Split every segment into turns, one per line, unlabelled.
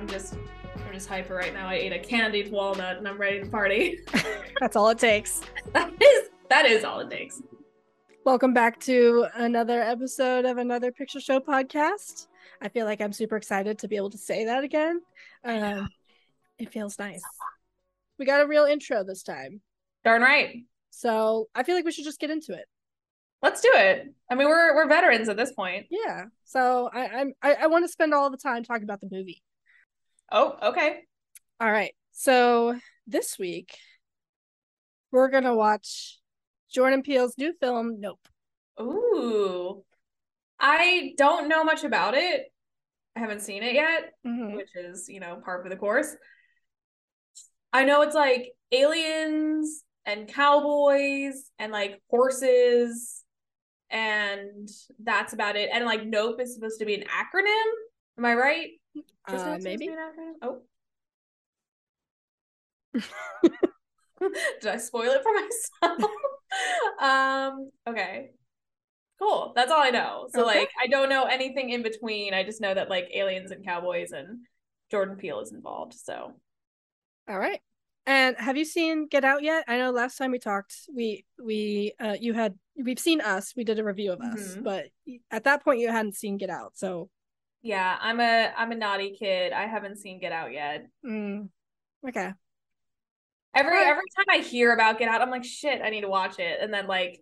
I'm just I'm just hyper right now. I ate a candied walnut and I'm ready to party.
That's all it takes.
that is that is all it takes.
Welcome back to another episode of another picture show podcast. I feel like I'm super excited to be able to say that again. Um, it feels nice. We got a real intro this time.
Darn right.
So I feel like we should just get into it.
Let's do it. I mean, we're we're veterans at this point.
Yeah. So I, I'm I, I want to spend all the time talking about the movie.
Oh, okay.
All right. So this week we're gonna watch Jordan Peele's new film, Nope.
Ooh. I don't know much about it. I haven't seen it yet,
Mhm.
which is, you know, par for the course. I know it's like aliens and cowboys and like horses and that's about it. And like Nope is supposed to be an acronym. Am I right?
Uh,
Nope supposed to
maybe.
be an acronym? Oh. Did I spoil it for myself? um, okay. Cool. That's all I know. So
Okay.
like I don't know anything in between. I just know that like aliens and cowboys and Jordan Peele is involved. So
All right. And have you seen Get Out yet? I know last time we talked, we we uh you had we've seen us. We did a review of us,
Mhm.
but at that point you hadn't seen Get Out. So,
yeah, I'm a I'm a naughty kid. I haven't seen Get Out yet.
mm, okay.
Every
Alright.
every time I hear about Get Out, I'm like, shit, I need to watch it. And then like,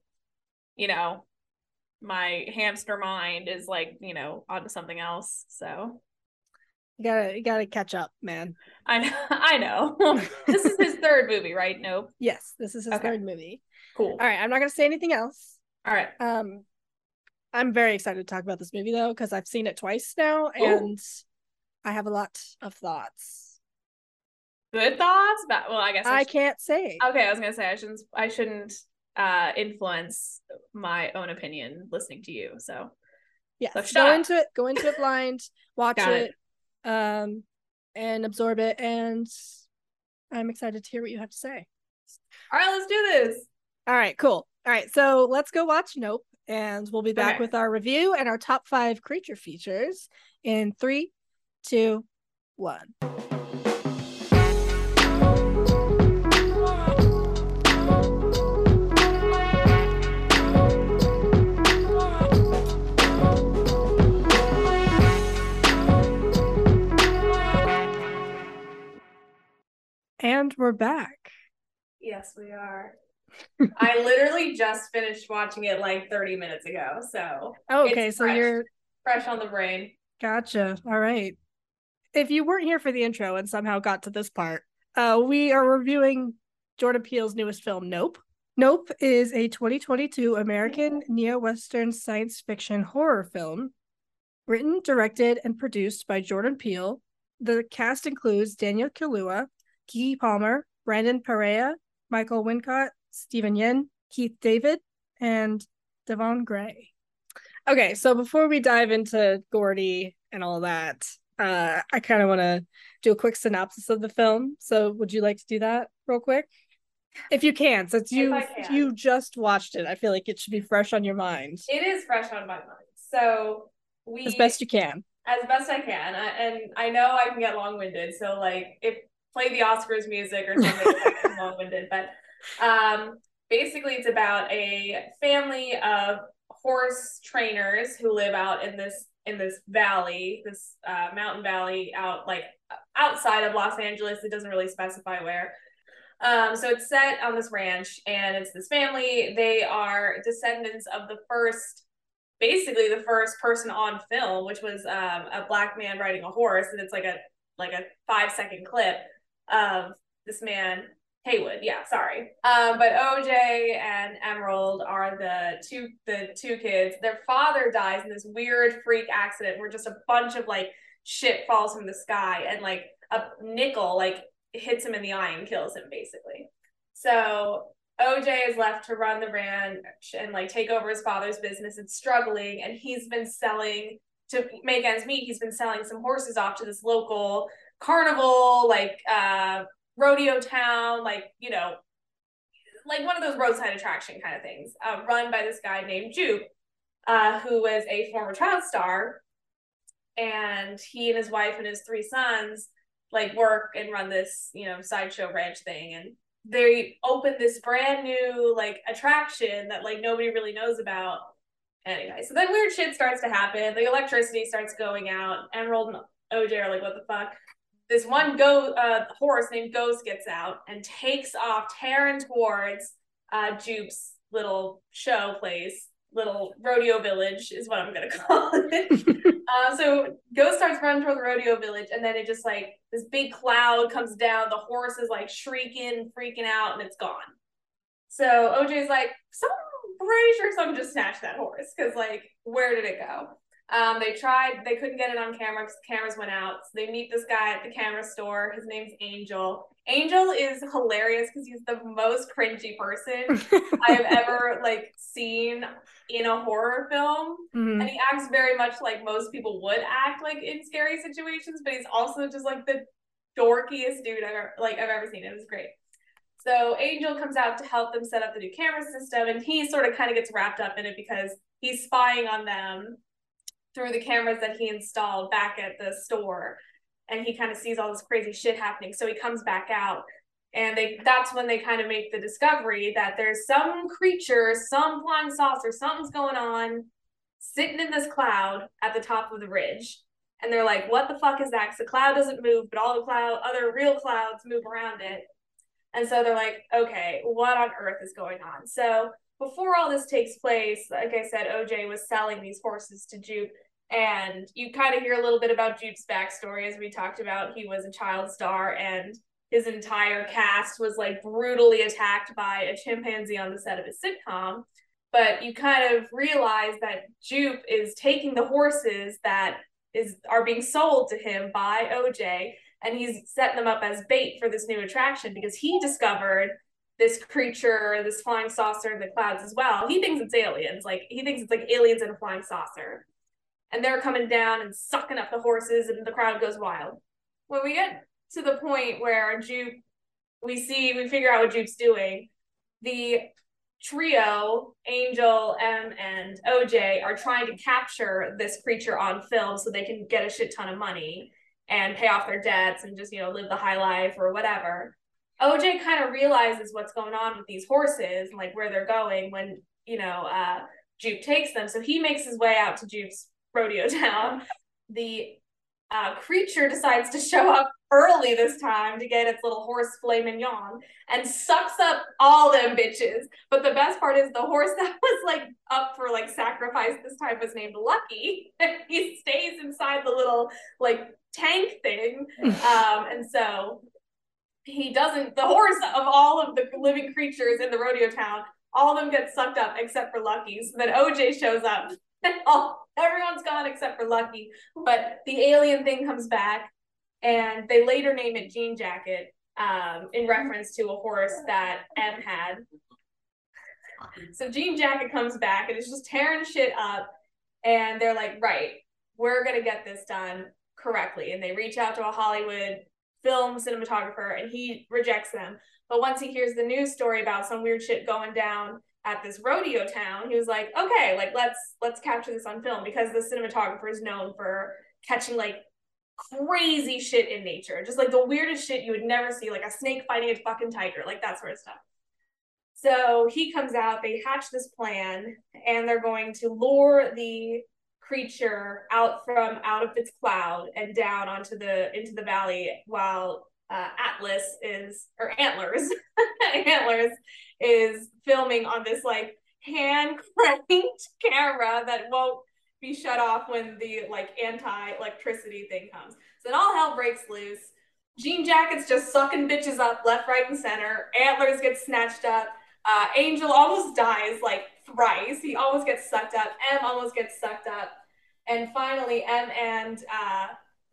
you know, my hamster mind is like, you know, onto something else. So
You gotta you gotta catch up, man.
I know I know. this is his third movie, right? Nope.
Yes, this is his
Okay.
third movie.
Cool.
All right, I'm not gonna say anything else.
All right.
Um, I'm very excited to talk about this movie though because I've seen it twice now, and I have a lot of thoughts.
Good thoughts but well, I guess I
I can't say.
Okay, I was gonna say I shouldn't I shouldn't uh influence my own opinion listening to you. So
yeah
So
go
up.
into it. Go into it blind. Watch it,
it.
um, and absorb it. And I'm excited to hear what you have to say.
all right, let's do this.
All right, cool. All right, so let's go watch Nope, and we'll be back
Okay.
with our review and our top five creature features in three, two, one. And we're back.
Yes, we are. I literally just finished watching it like 30 minutes ago. So
Oh, okay, so
fresh.
you're
fresh on the brain.
Gotcha. All right. If you weren't here for the intro and somehow got to this part, uh, we are reviewing Jordan Peele's newest film, Nope. Nope is a 2022 American neo-Western science fiction horror film written, directed, and produced by Jordan Peele. The cast includes Daniel Kaluuya, Keke Palmer, Brandon Perea, Michael Wincott, Steven Yeun, Keith David, and Devon Graye. Okay, so before we dive into Gordy and all that, uh, I kind of want to do a quick synopsis of the film. So, would you like to do that real quick? If you can, since you
can.
you just watched it, I feel like it should be fresh on your mind
It is fresh on my mind. So we
as best you can.
as best I can. I, and I know I can get long winded. So like if play the Oscars music or something long winded. But um basically it's about a family of horse trainers who live out in this in this valley, this uh, mountain valley out like outside of Los Angeles. It doesn't really specify where. Um, so it's set on this ranch, and it's this family. They are descendants of the first, basically the first person on film, which was um, a black man riding a horse, and it's like a like a five second clip of this man Haywood. Yeah, sorry. Um, but OJ and Emerald are the two the two kids. Their father dies in this weird freak accident where just a bunch of like shit falls from the sky and like a nickel like hits him in the eye and kills him basically. So OJ is left to run the ranch and like take over his father's business. It's struggling, and he's been selling to make ends meet, he's been selling some horses off to this local carnival, like uh, rodeo town, like you know, like one of those roadside attraction kind of things, uh, run by this guy named Jupe, uh, who was a former child star, and he and his wife and his three sons like work and run this you know sideshow ranch thing. And they open this brand new like attraction that like nobody really knows about. Anyway so then weird shit starts to happen. The electricity starts going out. Emerald and oj are like what the fuck this one go uh, horse named ghost gets out and takes off tearing towards uh jupe's little show place little rodeo village is what i'm gonna call it. Uh, so ghost starts running toward the rodeo village and then it just like this big cloud comes down the horse is like shrieking freaking out and it's gone. So oj's like some pretty sure someone just snatched that horse because like where did it go um, they tried, they couldn't get it on camera because the cameras went out. So they meet this guy at the camera store. His name's Angel. Angel is hilarious because he's the most cringy person I have ever like seen in a horror film. Mm-hmm. And he acts very much like most people would act like in scary situations, but he's also just like the dorkiest dude I've ever like I've ever seen. It was great. So Angel comes out to help them set up the new camera system, and he sort of kind of gets wrapped up in it because he's spying on them through the cameras that he installed back at the store and he kind of sees all this crazy shit happening. So he comes back out and they that's when they kind of make the discovery that there's some creature some flying saucer something's going on sitting in this cloud at the top of the ridge. And they're like what the fuck is that? Because the cloud doesn't move but all the cloud other real clouds move around it. And so they're like okay what on earth is going on? So before all this takes place like i said oj was selling these horses to jupe and you kind of hear a little bit about Jupe's backstory as we talked about. He was a child star and his entire cast was like brutally attacked by a chimpanzee on the set of his sitcom. But you kind of realize that Jupe is taking the horses that is are being sold to him by OJ and he's setting them up as bait for this new attraction because he discovered this creature, this flying saucer in the clouds as well. He thinks it's aliens. Like he thinks it's like aliens in a flying saucer and they're coming down and sucking up the horses and the crowd goes wild. When we get to the point where Jupe, we see, we figure out what Jupe's doing, the trio, Angel, M, and OJ, are trying to capture this creature on film so they can get a shit ton of money and pay off their debts and just, you know, live the high life or whatever. OJ kind of realizes what's going on with these horses and like where they're going when, you know, uh, Jupe takes them. So he makes his way out to Jupe's rodeo town, the uh, creature decides to show up early this time to get its little horse filet mignon and sucks up all them bitches. But the best part is the horse that was like up for like sacrifice this time was named Lucky. he stays inside the little like tank thing. Um, and so he doesn't, the horse of all of the living creatures in the rodeo town, all of them get sucked up except for Lucky. So then OJ shows up all everyone's gone except for Lucky. But the alien thing comes back, and they later name it Jean Jacket um, in reference to a horse that M had. So Jean Jacket comes back and it's just tearing shit up, and they're like, right, we're gonna get this done correctly. And they reach out to a Hollywood film cinematographer, and he rejects them. But once he hears the news story about some weird shit going down at this rodeo town, he was like, okay, like let's let's capture this on film because the cinematographer is known for catching like crazy shit in nature, just like the weirdest shit you would never see, like a snake fighting a fucking tiger, like that sort of stuff. So he comes out, they hatch this plan, and they're going to lure the creature out from out of its cloud and down onto the into the valley while uh, Atlas is or Antlers Antlers is filming on this like hand cranked camera that won't be shut off when the like anti electricity thing comes. So then all hell breaks loose. Jean Jacket's just sucking bitches up left, right, and center. Antlers get snatched up. Uh, Angel almost dies like thrice. He almost gets sucked up. M almost gets sucked up. And finally, M and uh,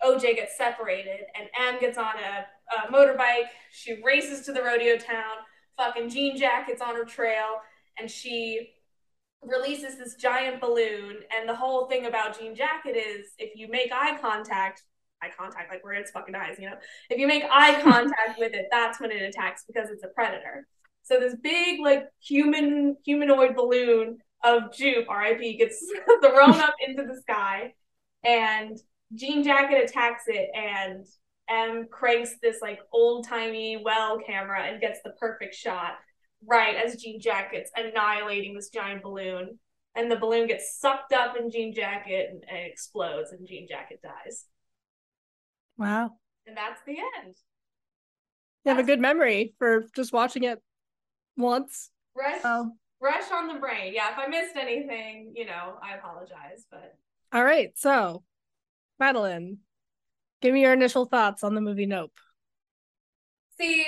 OJ get separated, and M gets on a, a motorbike. She races to the rodeo town. Fucking jean jackets on her trail. And she releases this giant balloon, and the whole thing about Jean Jacket is if you make eye contact, eye contact, like where its fucking eyes, you know, if you make eye contact with it, that's when it attacks because it's a predator. So this big like human humanoid balloon of Jupe, RIP, gets thrown up into the sky, and Jean Jacket attacks it, and M cranks this like old timey well camera and gets the perfect shot right as Jean Jacket's annihilating this giant balloon. And the balloon gets sucked up in Jean Jacket and, and explodes, and Jean Jacket dies.
Wow.
And that's the end.
You have a good memory for just watching it once.
Rush,
Oh.
fresh on the brain. Yeah, if I missed anything, you know, I apologize. But
All right. So, Madeline, give me your initial thoughts on the movie Nope.
see,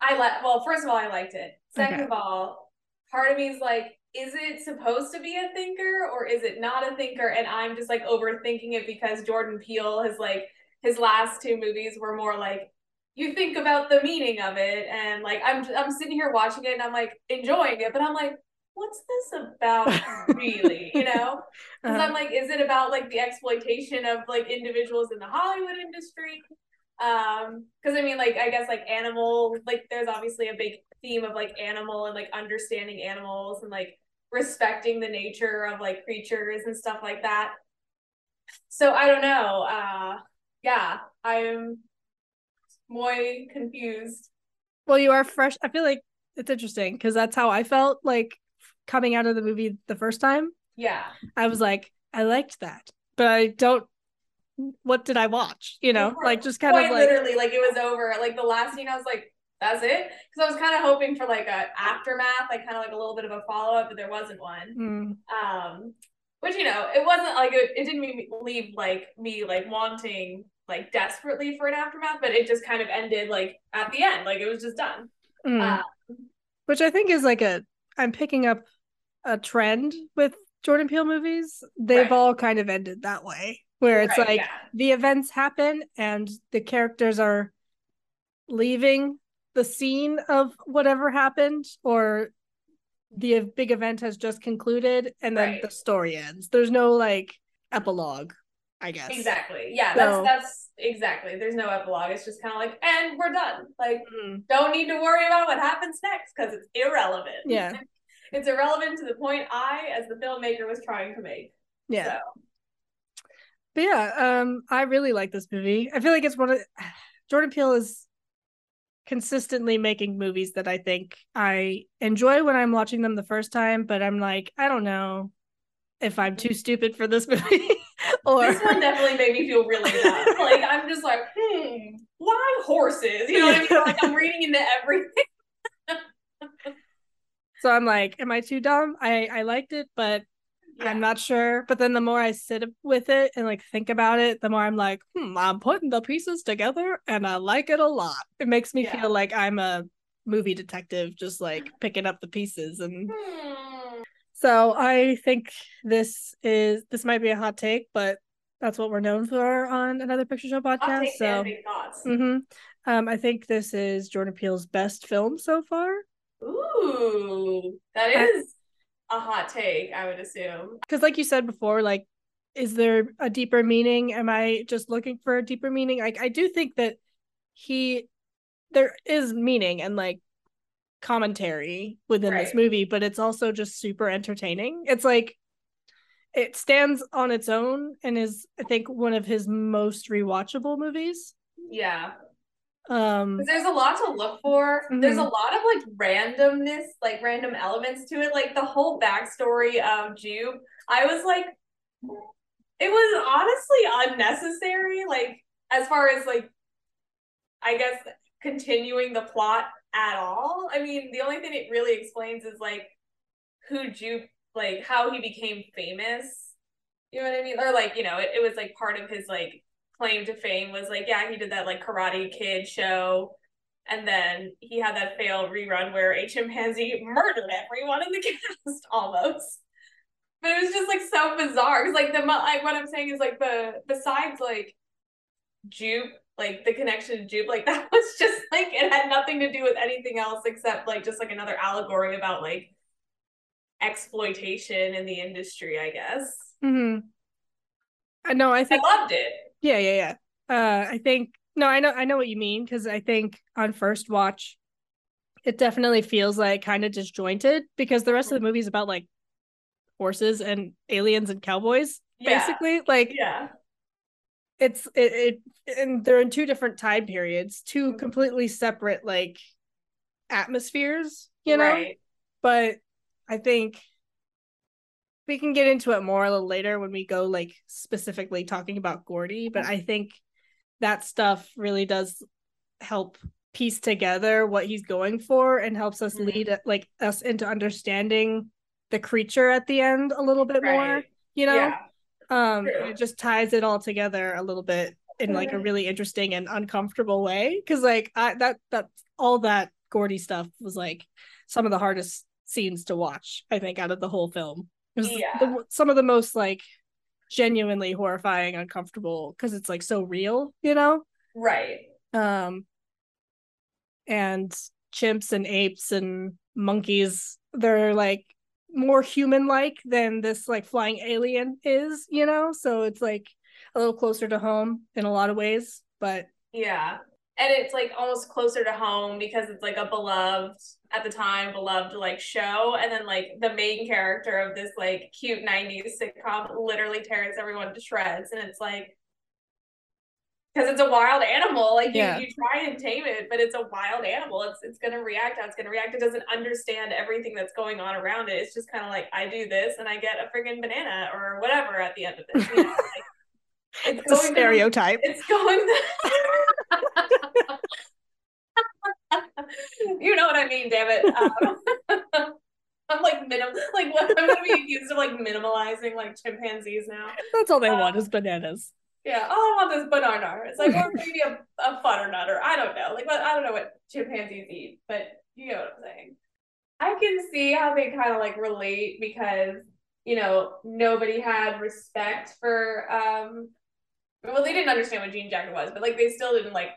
I like. Well, first of all, I liked it. Second
Okay.
of all, part of me is like, is it supposed to be a thinker or is it not a thinker? And I'm just like overthinking it because Jordan Peele has like his last two movies were more like you think about the meaning of it and like I'm I'm sitting here watching it and I'm like enjoying it, but I'm like, what's this about really? You know? Because
Uh,
I'm like, is it about like the exploitation of like individuals in the Hollywood industry? Um, because I mean, like, I guess like animal, like, there's obviously a big theme of like animal and like understanding animals and like respecting the nature of like creatures and stuff like that. So I don't know. Uh, yeah, I'm muy confused.
well, you are fresh. I feel like it's interesting because that's how I felt like coming out of the movie the first time.
Yeah,
I was like, I liked that, but I don't. What did I watch? You know, like just kind
quite
of like
literally, like it was over. Like the last scene, I was like, that's it. Because I was kind of hoping for like a aftermath, like kind of like a little bit of a follow up, but there wasn't one.
mm,
um which you know it wasn't like it, it didn't leave like me like wanting like desperately for an aftermath but it just kind of ended like at the end like it was just done
mm.
uh,
which I think is like a. I'm picking up a trend with Jordan Peele movies. They've
Right.
all kind of ended that way, where it's
right,
like
yeah.
the events happen and the characters are leaving the scene of whatever happened or the big event has just concluded and then
Right.
the story ends there's no like epilogue i guess
exactly yeah
So-
that's that's exactly there's no epilogue it's just kind of like and we're done like
Mhm.
don't need to worry about what happens next because it's irrelevant
Yeah.
it's irrelevant to the point i as the filmmaker was trying to make
yeah
so
but yeah um i really like this movie i feel like it's one of jordan peele is consistently making movies that i think i enjoy when i'm watching them the first time but i'm like i don't know if i'm too stupid for this movie or
this one definitely made me feel really dumb. like I'm just like, hmm, why horses? You know what I mean? Like I'm reading into everything.
So i'm like am i too dumb i i liked it but I'm not sure. But then the more I sit with it and like think about it, the more I'm like, hmm, I'm putting the pieces together and I like it a lot. It makes me
Yeah.
feel like I'm a movie detective, just like picking up the pieces. And
Hmm.
so I think this is this might be a hot take, but that's what we're known for on another picture show podcast. So
and big thoughts.
hmm um, I think this is Jordan Peele's best film so far.
Ooh, that is a hot take, I would assume.
because like you said before like is there a deeper meaning? Am i just looking for a deeper meaning? Like i do think that he there is meaning and like commentary within this movie but it's also just super entertaining. It's like it stands on its own and is i think one of his most rewatchable movies.
Yeah.
Um
there's a lot to look for. There's a
Mhm.
lot of like randomness, like random elements to it. Like the whole backstory of Jupe, I was like, it was honestly unnecessary. Like as far as like, I guess continuing the plot at all. I mean, the only thing it really explains is like who Jupe, like how he became famous. You know what I mean? Or like, you know, it, it was like part of his like claim to fame was like, yeah, he did that like Karate Kid show. And then he had that failed rerun where a chimpanzee murdered everyone in the cast almost. But it was just like so bizarre. Cause like the like what I'm saying is like the besides like Jupe like the connection to Jupe, like that was just like it had nothing to do with anything else except like just like another allegory about like exploitation in the industry, I guess.
Mm-hmm. I know. I think
I loved it.
Yeah, yeah, yeah. Uh, I think no, I know, I know what you mean because I think on first watch, it definitely feels like kind of disjointed because the rest of the movie is about like horses and aliens and cowboys,
Yeah.
basically. Like
Yeah.
it's it, it and they're in two different time periods, 2
Mhm.
completely separate like atmospheres, you know.
Right.
But I think we can get into it more a little later when we go like specifically talking about Gordy, but I think that stuff really does help piece together what he's going for and helps us
Mhm.
lead like us into understanding the creature at the end a little bit more, you know?
Yeah.
Um
True.
it just ties it all together a little bit in like a really interesting and uncomfortable way cuz like I that that all that Gordy stuff was like some of the hardest scenes to watch, I think out of the whole film. It was
Yeah.
the, some of the most like genuinely horrifying, uncomfortable because it's like so real, you know?
Right.
Um and chimps and apes and monkeys, they're like more human like than this like flying alien is, you know? So it's like a little closer to home in a lot of ways, but
Yeah. And it's like almost closer to home because it's like a beloved at the time beloved like show and then like the main character of this like cute 90s sitcom literally tears everyone to shreds and it's like because it's a wild animal like you,
Yeah.
you try and tame it but it's a wild animal it's it's going to react how it's going to react it doesn't understand everything that's going on around it it's just kind of like i do this and i get a friggin' banana or whatever at the end of it you know? like, it's
it's a
going to-
stereotype.
it's going you know what I mean, damn it. Um, I'm like minim like what I'm gonna be accused of like minimalizing like chimpanzees now.
That's all they
uh,
want is bananas.
Yeah, all I want is banana. It's like or maybe a, a butternut or I don't know. Like what I don't know what chimpanzees eat, but you know what I'm saying. I can see how they kind of like relate because you know nobody had respect for um well they didn't understand what jean jacket was but like they still didn't like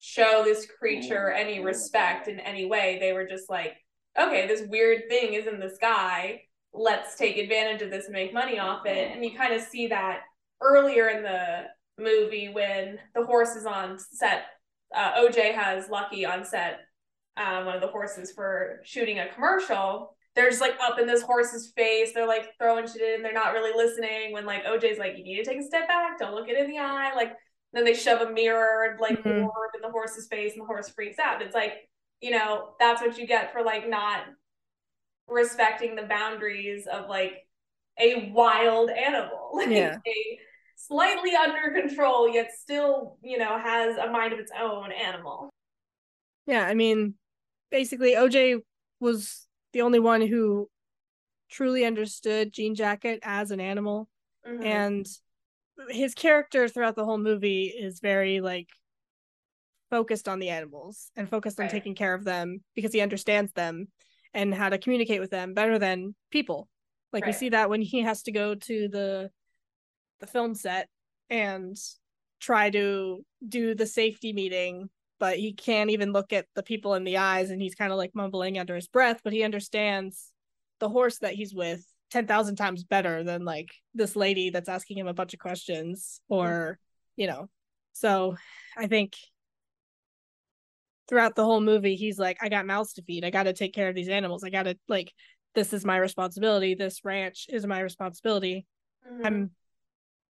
show this creature any respect in any way they were just like okay this weird thing is in the sky let's take advantage of this and make money off it and you kind of see that earlier in the movie when the horse is on set uh, oj has lucky on set um, one of the horses for shooting a commercial they're just like up in this horse's face. They're like throwing shit in. They're not really listening. When like OJ's like, you need to take a step back. Don't look it in the eye. Like then they shove a mirror and like
Mhm.
orb in the horse's face, and the horse freaks out. It's like you know that's what you get for like not respecting the boundaries of like a wild animal, like
Yeah.
a slightly under control yet still you know has a mind of its own animal.
Yeah, I mean, basically, OJ was the only one who truly understood Jean Jacket as an animal,
Mhm.
and his character throughout the whole movie is very like focused on the animals and focused on
Right.
taking care of them because he understands them and how to communicate with them better than people. Like we see that when he has to go to the the film set and try to do the safety meeting but he can't even look at the people in the eyes and he's kind of like mumbling under his breath but he understands the horse that he's with 10,000 times better than like this lady that's asking him a bunch of questions or you know. So i think throughout the whole movie he's like i got mouths to feed. I got to take care of these animals. I got to like this is my responsibility. This ranch is my responsibility.
Mhm.
i'm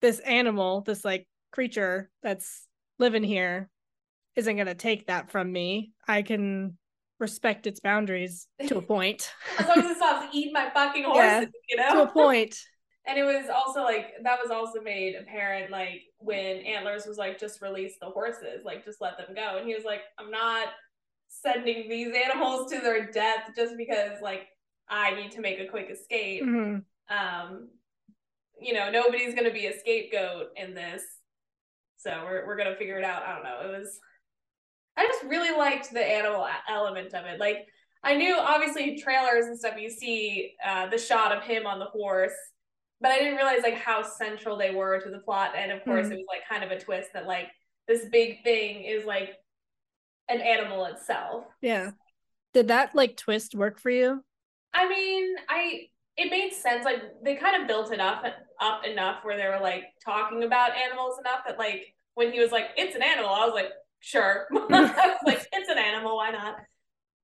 this animal this like creature that's living here isn't going to take that from me. I can respect its boundaries to a point
as long as it stops eating my fucking horses,
Yeah.
you
to
know.
a point
And it was also like that was also made apparent like when Antlers was like just release the horses, like just let them go. And he was like, I'm not sending these animals to their death just because like I need to make a quick escape.
Mhm.
Um, you know, nobody's gonna be a scapegoat in this. So we're we're gonna figure it out. I don't know. It was I just really liked the animal element of it. Like I knew obviously trailers and stuff you see uh, the shot of him on the horse, but I didn't realize like how central they were to the plot. And of course,
Mhm.
it was like kind of a twist that like this big thing is like an animal itself.
Yeah. Did that like twist work for you?
I mean, I it made sense. Like they kind of built it up up enough where they were like talking about animals enough that like when he was like, "It's an animal," I was like, "Sure." I was like, "It's an animal. Why not?"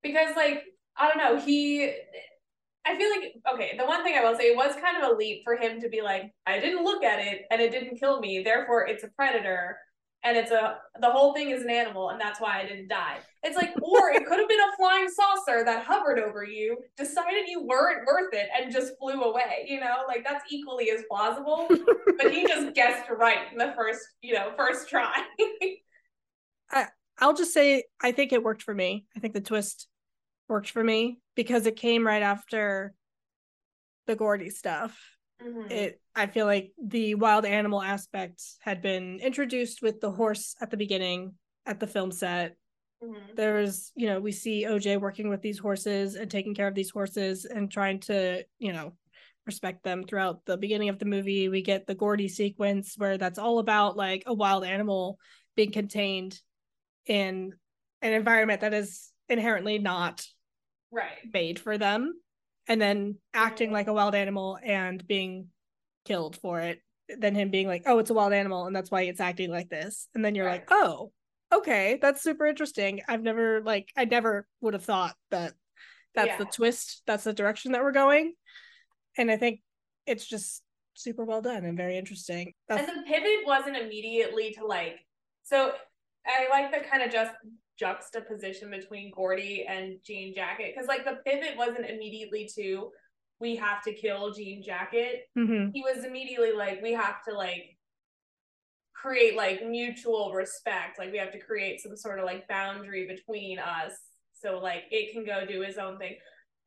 Because like I don't know, he. I feel like okay. The one thing I will say, it was kind of a leap for him to be like, "I didn't look at it and it didn't kill me, therefore it's a predator." and it's a the whole thing is an animal and that's why I didn't die. It's like or it could have been a flying saucer that hovered over you, decided you weren't worth it and just flew away, you know? Like that's equally as plausible, but he just guessed right in the first, you know, first try.
I I'll just say I think it worked for me. I think the twist worked for me because it came right after the Gordy stuff mm-hmm. it i feel like the wild animal aspect had been introduced with the horse at the beginning at the film set mm-hmm. there was you know we see oj working with these horses and taking care of these horses and trying to you know respect them throughout the beginning of the movie we get the gordy sequence where that's all about like a wild animal being contained in an environment that is inherently not
right.
made for them. And then acting like a wild animal and being killed for it then him being like oh it's a wild animal and that's why it's acting like this. And then you're right. like oh okay that's super interesting. I've never like i never would have thought that that's yeah. the twist that's the direction that we're going. And i think it's just super well done and very interesting.
That's- and the pivot wasn't immediately to like so i like the kind of just juxtaposition between Gordy and Jean Jacket because like the pivot wasn't immediately to we have to kill Jean Jacket. Mm-hmm. He was immediately like we have to like create like mutual respect. Like we have to create some sort of like boundary between us so like it can go do his own thing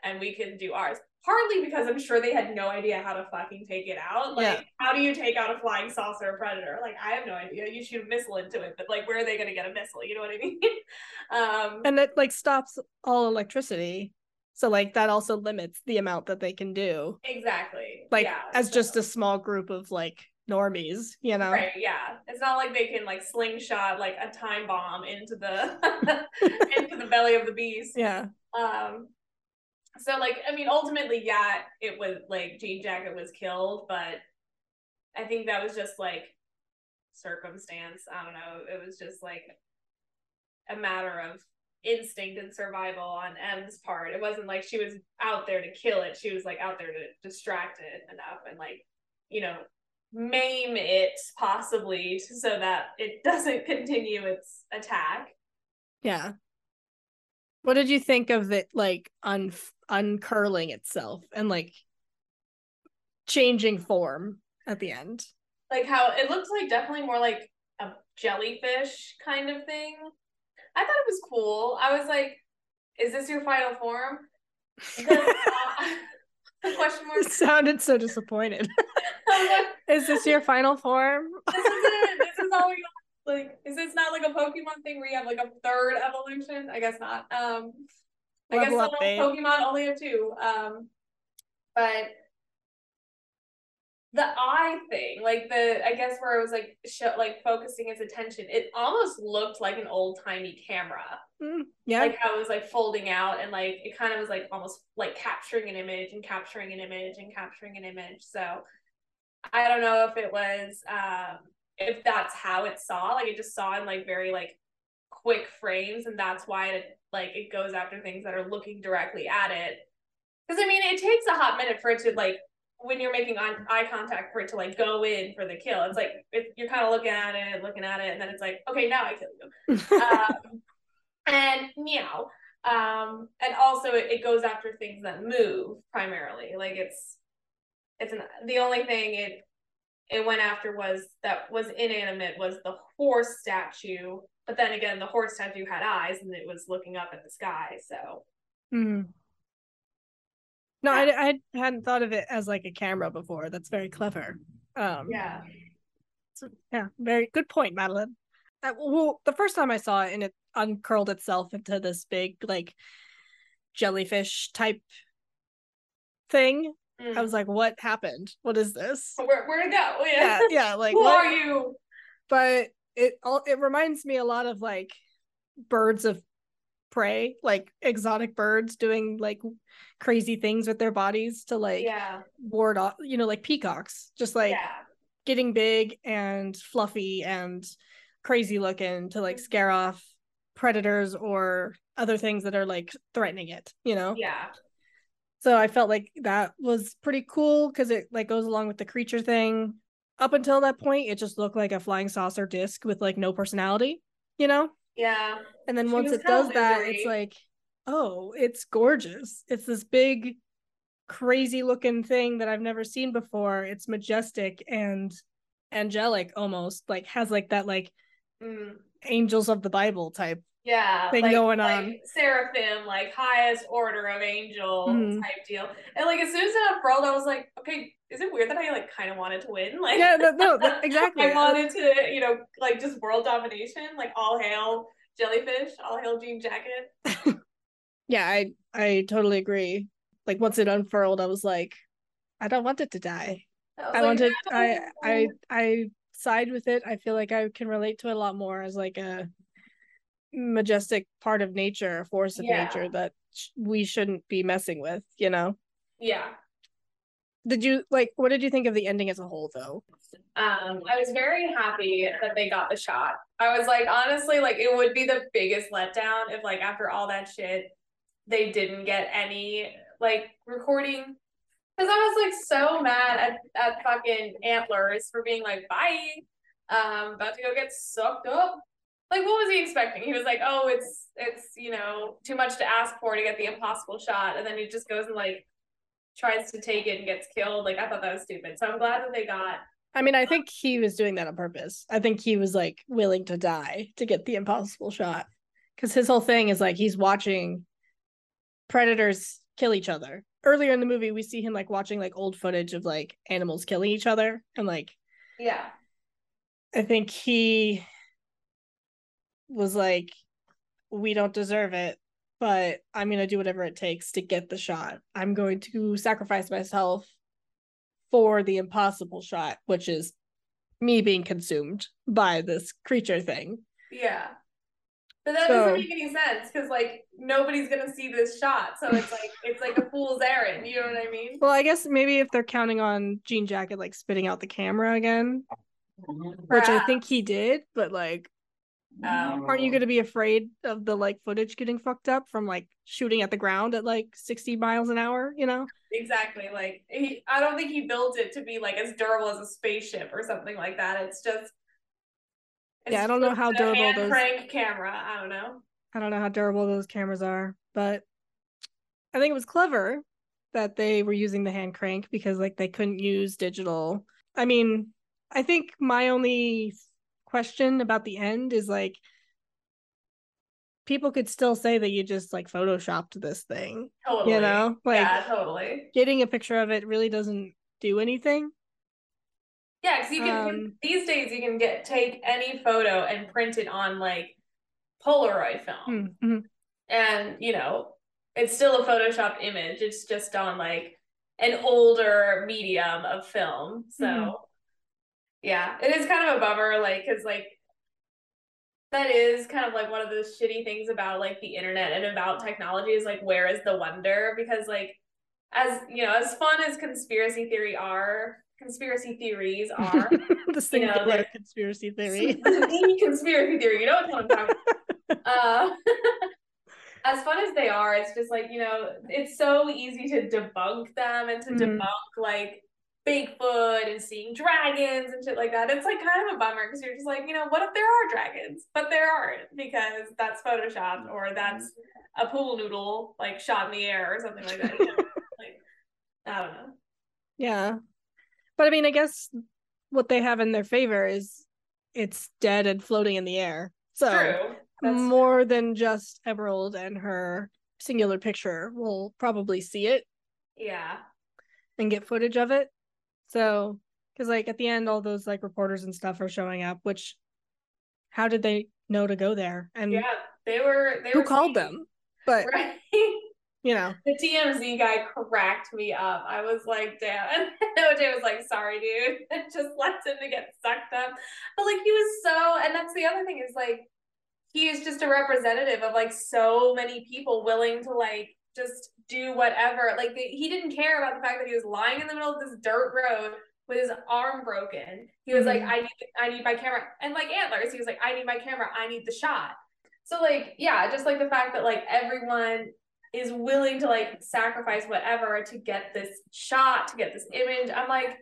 and we can do ours partly because I'm sure they had no idea how to fucking take it out. Like, yeah. how do you take out a flying saucer predator? Like, I have no idea. You shoot a missile into it, but like, where are they going to get a missile? You know what I mean?
um, and it like stops all electricity. So like that also limits the amount that they can do.
Exactly.
Like yeah, as so. just a small group of like normies, you know.
Right, yeah. It's not like they can like slingshot like a time bomb into the into the belly of the beast.
Yeah.
Um so like I mean ultimately yeah it was like Jean Jacket was killed but I think that was just like circumstance. I don't know. It was just like a matter of instinct and survival on M's part. It wasn't like she was out there to kill it. She was like out there to distract it enough and like you know maim it possibly so that it doesn't continue its attack.
Yeah. What did you think of it like un uncurling itself and like changing form at the end?
Like how it looks like definitely more like a jellyfish kind of thing. I thought it was cool. I was like, is this your final form? Uh, question mark.
It sounded so disappointed. is this your final form?
this is it. This is all we got. like is this not like a Pokemon thing where you have like a third evolution? I guess not. Um I Level guess Pokemon only have two. Um but the eye thing, like the I guess where it was like show, like focusing its attention, it almost looked like an old timey camera.
Mm, yeah,
like how it was like folding out and like it kind of was like almost like capturing an image and capturing an image and capturing an image. So I don't know if it was um if that's how it saw like it just saw in like very like quick frames and that's why it like it goes after things that are looking directly at it. Because i mean it takes a hot minute for it to like when you're making eye contact for it to like go in for the kill. It's like it, you're kind of looking at it looking at it and then it's like okay now i kill you. Um, and meow. Um and also it, it goes after things that move primarily. Like it's it's an, the only thing it it went after was that was inanimate was the horse statue but then again the horse statue had eyes and it was looking up at the sky so
mm. no I, I hadn't thought of it as like a camera before that's very clever um
yeah
so, yeah very good point madeline uh, well the first time i saw it and it uncurled itself into this big like jellyfish type thing Mm. I was like, what happened? What is this?
Where where to go?
Yeah, yeah. yeah like
who what? are you?
But it all it reminds me a lot of like birds of prey, like exotic birds doing like crazy things with their bodies to like
yeah.
ward off, you know, like peacocks, just like
yeah.
getting big and fluffy and crazy looking to like scare mm-hmm. off predators or other things that are like threatening it, you know?
Yeah.
So I felt like that was pretty cool because it like goes along with the creature thing. Up until that point, it just looked like a flying saucer disc with like no personality, you know?
Yeah.
And then
She
once it does that, it's like, oh, it's gorgeous. It's this big, crazy looking thing that I've never seen before. It's majestic and angelic almost, like has like that like
Mm.
angels of the Bible type.
Yeah,
thing
like,
going
like
on.
Seraphim, like highest order of angel
Mhm.
type deal. And like as soon as it unfurled, I was like, okay, is it weird that I like kind of wanted to win? Like,
Yeah, no, no, exactly.
I wanted to, you know, like just world domination. Like all hail jellyfish, all hail jean jacket.
Yeah, I I totally agree. Like once it unfurled, I was like, I don't want it to die.
I,
I
like,
wanted I I. I side with it. I feel like I can relate to it a lot more as like a majestic part of nature, a force of
Yeah.
nature that sh- we shouldn't be messing with, you know.
yeah.
Did you like what did you think of the ending as a whole though?
Um, I was very happy that they got the shot. I was like, honestly, like it would be the biggest letdown if like after all that shit, they didn't get any like recording. Cause I was like so mad at, at fucking antlers for being like, bye. Um, about to go get sucked up. Like what was he expecting? He was like, oh, it's it's you know, too much to ask for to get the impossible shot, and then he just goes and like tries to take it and gets killed. Like I thought that was stupid. So I'm glad that they got
I mean, I think he was doing that on purpose. I think he was like willing to die to get the impossible shot. Cuz his whole thing is like he's watching predators kill each other. Earlier in the movie, we see him like watching like old footage of like animals killing each other and like
yeah.
I think he was like, we don't deserve it, but I'm going to do whatever it takes to get the shot. I'm going to sacrifice myself for the impossible shot, which is me being consumed by this creature thing.
Yeah. But that
So-
doesn't make any sense because like nobody's gonna see this shot. So it's like it's like a fool's errand, you know what I mean?
Well, I guess maybe if they're counting on Jean Jacket like spitting out the camera again, which I think he did, but like,
Um,
aren't you going to be afraid of the like footage getting fucked up from like shooting at the ground at like 60 miles an hour, you know?
exactly like he I don't think he built it to be like as durable as a spaceship or something like that. It's just it's
Yeah, I don't know how durable
hand
those-
crank camera. I don't know.
I don't know how durable those cameras are, but I think it was clever that they were using the hand crank because like they couldn't use digital. I mean, I think my only question about the end is like people could still say that you just like photoshopped this thing,
Totally.
you know? Like
yeah, totally.
getting a picture of it really doesn't do anything.
Yeah, because you can
Um,
these days you can get take any photo and print it on like Polaroid film.
Mm, mhm.
and you know it's still a photoshop image it's just on like an older medium of film so
Mhm.
Yeah it is kind of a bummer like because like that is kind of like one of those shitty things about like the internet and about technology is like where is the wonder because like as you know as fun as conspiracy theory are conspiracy theories are
the singular
they're-
conspiracy theory.
the conspiracy theory. You know what I'm talking about. Uh, as fun as they are, it's just like, you know, it's so easy to debunk them and to
Mhm.
debunk like Bigfoot and seeing dragons and shit like that. It's like kind of a bummer because you're just like, you know, what if there are dragons? But there aren't because that's photoshopped or mm-hmm. that's a pool noodle like shot in the air or something like that. You know? like, I don't know.
Yeah. But I mean, I guess what they have in their favor is it's dead and floating in the air. So
True.
More than just Emerald and her singular picture will probably see it
yeah.
and get footage of it. So, because like at the end, all those like reporters and stuff are showing up, which how did they know to go there? And
Yeah. They were they
who
were
called
sneaky.
them? But
Right.
you know.
The TMZ guy cracked me up. I was like, damn. And OJ was like, sorry, dude. And just left him to get sucked up. But like he was so and that's the other thing is like he is just a representative of like so many people willing to like just do whatever. Like he didn't care about the fact that he was lying in the middle of this dirt road with his arm broken. He was mm-hmm. like, I need I need my camera. And like antlers, he was like, I need my camera, I need the shot. So like, yeah, just like the fact that like everyone is willing to like sacrifice whatever to get this shot, to get this image. I'm like,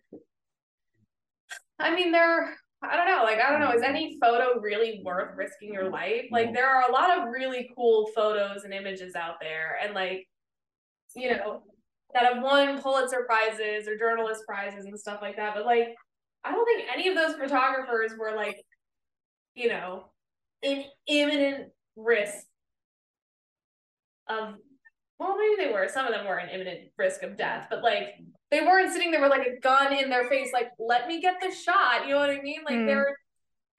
I mean, there I don't know. Like, I don't know. Is any photo really worth risking your life? Like, there are a lot of really cool photos and images out there. And, like, you know, that have won Pulitzer prizes or journalist prizes and stuff like that. But like, I don't think any of those photographers were like, you know, in imminent risk of well, maybe they were. Some of them were in imminent risk of death, but like they weren't sitting there with like a gun in their face, like, let me get the shot. You know what I mean? Like mm. they were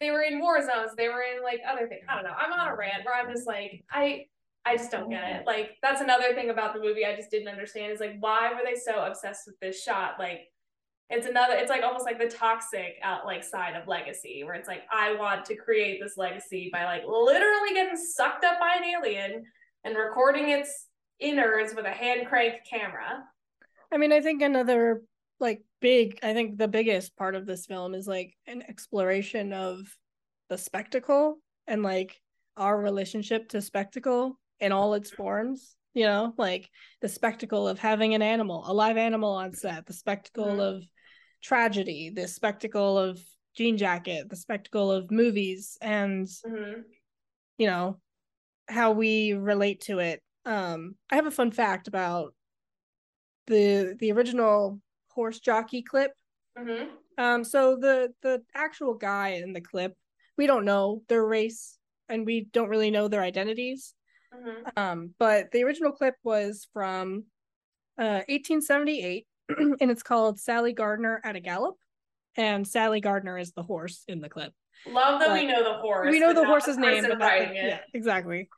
they were in war zones, they were in like other things. I don't know. I'm on a rant where I'm just like, I I just don't get it. Like that's another thing about the movie I just didn't understand is like why were they so obsessed with this shot? Like it's another it's like almost like the toxic out like side of legacy where it's like I want to create this legacy by like literally getting sucked up by an alien and recording its innards with a hand crank camera.
I mean, I think another like big I think the biggest part of this film is like an exploration of the spectacle and like our relationship to spectacle in all its forms you know like the spectacle of having an animal a live animal on set the spectacle mm-hmm. of tragedy the spectacle of jean jacket the spectacle of movies and mm-hmm. you know how we relate to it um i have a fun fact about the the original horse jockey clip mm-hmm. um so the the actual guy in the clip we don't know their race and we don't really know their identities Mm-hmm. Um, but the original clip was from uh, 1878, and it's called Sally Gardner at a Gallop. And Sally Gardner is the horse in the clip.
Love that but we know the horse.
We know the horse's the name, but that, yeah, exactly.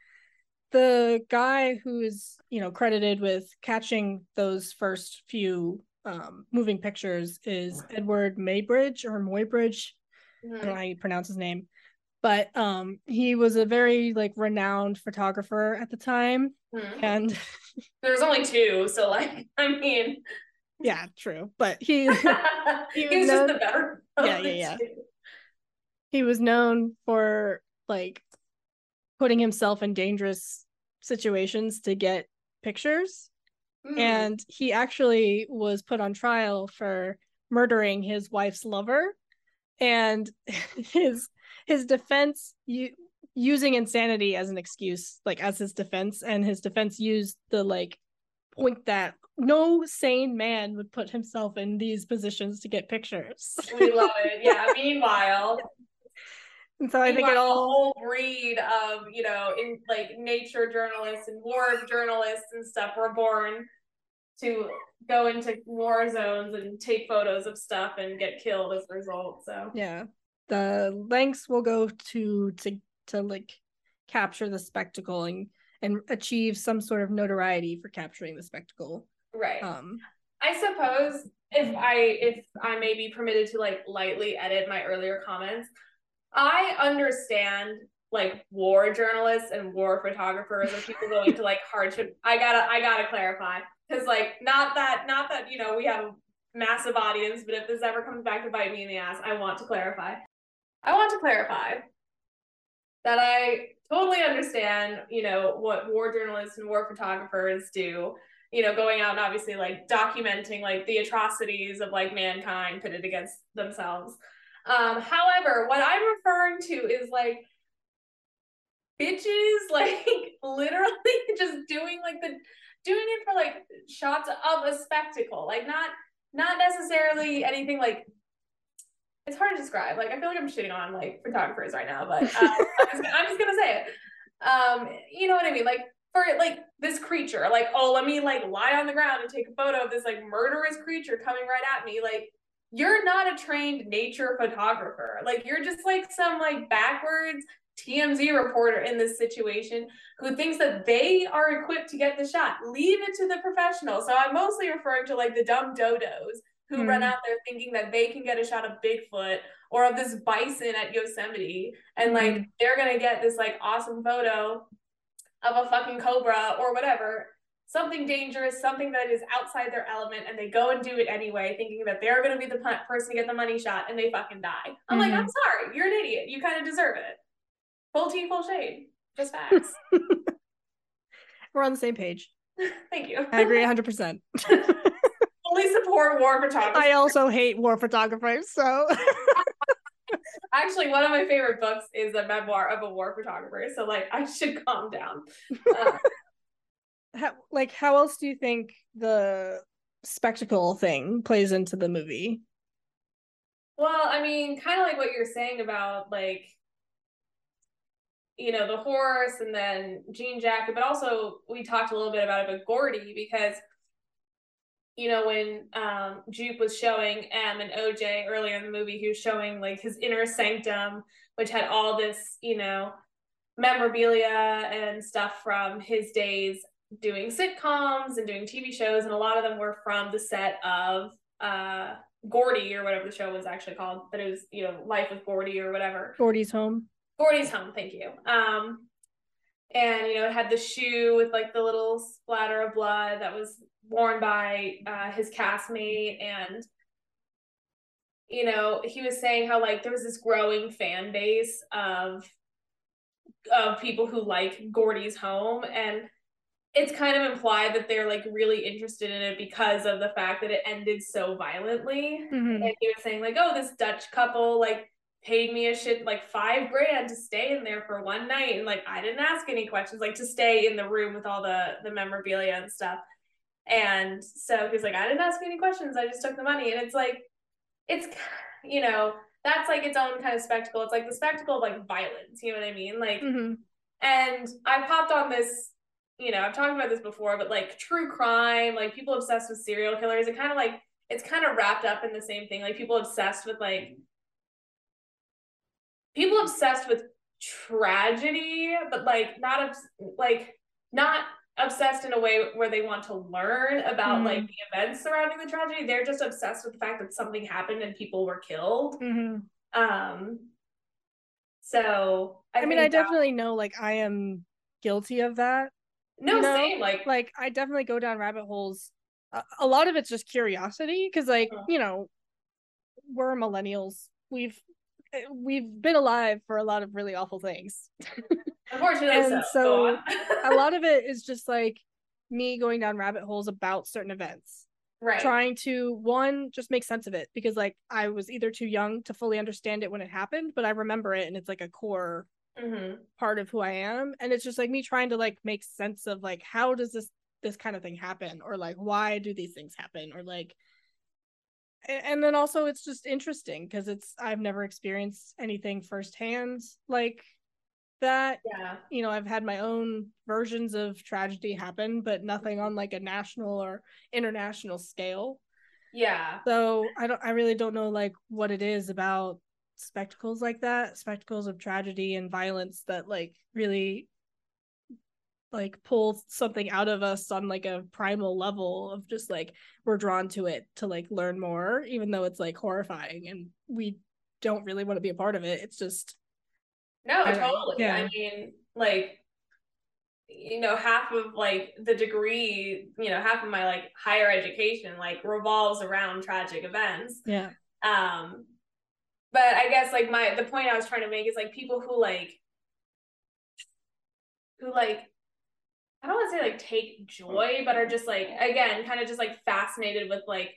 The guy who is, you know, credited with catching those first few um, moving pictures is Edward Maybridge or Moybridge. Mm-hmm. I don't know how you pronounce his name but um he was a very like renowned photographer at the time mm-hmm. and
there's only two so like i mean
yeah true but he
he was, known, just the better
yeah yeah yeah two. he was known for like putting himself in dangerous situations to get pictures mm. and he actually was put on trial for murdering his wife's lover and his his defense you using insanity as an excuse like as his defense and his defense used the like point that no sane man would put himself in these positions to get pictures.
We love it. Yeah meanwhile
and so i think it all
whole breed of you know in like nature journalists and war journalists and stuff were born to go into war zones and take photos of stuff and get killed as a result so.
Yeah the lengths will go to to to like capture the spectacle and and achieve some sort of notoriety for capturing the spectacle.
Right. Um i suppose if i if i may be permitted to like lightly edit my earlier comments i understand like war journalists and war photographers or people going to like hardship. I gotta i gotta clarify because like not that not that you know we have a massive audience but if this ever comes back to bite me in the ass i want to clarify I want to clarify that I totally understand, you know, what war journalists and war photographers do, you know, going out and obviously like documenting like the atrocities of like mankind pitted against themselves. Um, however, what I'm referring to is like bitches like literally just doing like the doing it for like shots of a spectacle, like not not necessarily anything like it's hard to describe. Like I feel like I'm shitting on like photographers right now, but uh, I'm, just, I'm, just, gonna say it. Um, you know what I mean? Like for like this creature, like oh, let me like lie on the ground and take a photo of this like murderous creature coming right at me. Like you're not a trained nature photographer. Like you're just like some like backwards TMZ reporter in this situation who thinks that they are equipped to get the shot. Leave it to the professional. So I'm mostly referring to like the dumb dodos who mm. run out there thinking that they can get a shot of Bigfoot or of this bison at Yosemite and mm. like they're gonna get this like awesome photo of a fucking cobra or whatever something dangerous, something that is outside their element, and they go and do it anyway, thinking that they're going to be the person to get the money shot, and they fucking die. I'm mm-hmm. like, I'm sorry, you're an idiot. You kind of deserve it. Full tea, full shade. Just facts.
We're on the same page.
Thank you.
I agree 100%.
Fully support war photographers.
I also hate war photographers, so.
Actually, one of my favorite books is a memoir of a war photographer, so like I should calm down. Uh,
how, like how else do you think the spectacle thing plays into the movie?
Well, I mean, kind of like what you're saying about like you know the horse and then jean jacket but also we talked a little bit about it but gordy because you know when um jupe was showing m and oj earlier in the movie he was showing like his inner sanctum which had all this you know memorabilia and stuff from his days doing sitcoms and doing TV shows, and a lot of them were from the set of uh, Gordy or whatever the show was actually called. but it was, you know, Life with Gordy or whatever.
Gordy's Home.
Gordy's Home. Thank you. Um, and you know, it had the shoe with like the little splatter of blood that was worn by uh, his castmate, and you know, he was saying how like there was this growing fan base of of people who like Gordy's Home and it's kind of implied that they're like really interested in it because of the fact that it ended so violently. Mm-hmm. And he was saying like, oh, this Dutch couple like paid me a shit like five grand to stay in there for one night, and like I didn't ask any questions, like to stay in the room with all the the memorabilia and stuff. And so he's like, I didn't ask any questions, I just took the money, and it's like, it's you know that's like its own kind of spectacle. It's like the spectacle of like violence. You know what I mean? Like, mm-hmm. and I popped on this you know, I've talked about this before, but like true crime, like people obsessed with serial killers, it kind of like it's kind of wrapped up in the same thing. Like people obsessed with like people obsessed with tragedy, but like not obs- like not obsessed in a way where they want to learn about mm-hmm. like the events surrounding the tragedy. They're just obsessed with the fact that something happened and people were killed. Mm-hmm. Um so
I, I mean I that- definitely know like I am guilty of that
no, you know? same. Like,
like I definitely go down rabbit holes. A, a lot of it's just curiosity because, like, uh-huh. you know, we're millennials. We've we've been alive for a lot of really awful things.
Unfortunately, and so,
so a lot of it is just like me going down rabbit holes about certain events.
Right.
Trying to one just make sense of it because like I was either too young to fully understand it when it happened, but I remember it and it's like a core mm-hmm. part of who I am. And it's just like me trying to like make sense of like how does this this kind of thing happen or like why do these things happen or like and then also it's just interesting because it's I've never experienced anything firsthand like that.
Yeah.
You know, I've had my own versions of tragedy happen, but nothing on like a national or international scale.
Yeah.
So I don't I really don't know like what it is about spectacles like that, spectacles of tragedy and violence that like really like pull something out of us on like a primal level of just like we're drawn to it to like learn more even though it's like horrifying and we don't really want to be a part of it. It's just
no totally. yeah. i mean like you know half of like the degree you know half of my like higher education like revolves around tragic events.
Yeah.
Um but I guess like my the point I was trying to make is like people who like who like I don't want to say like take joy, but are just like again kind of just like fascinated with like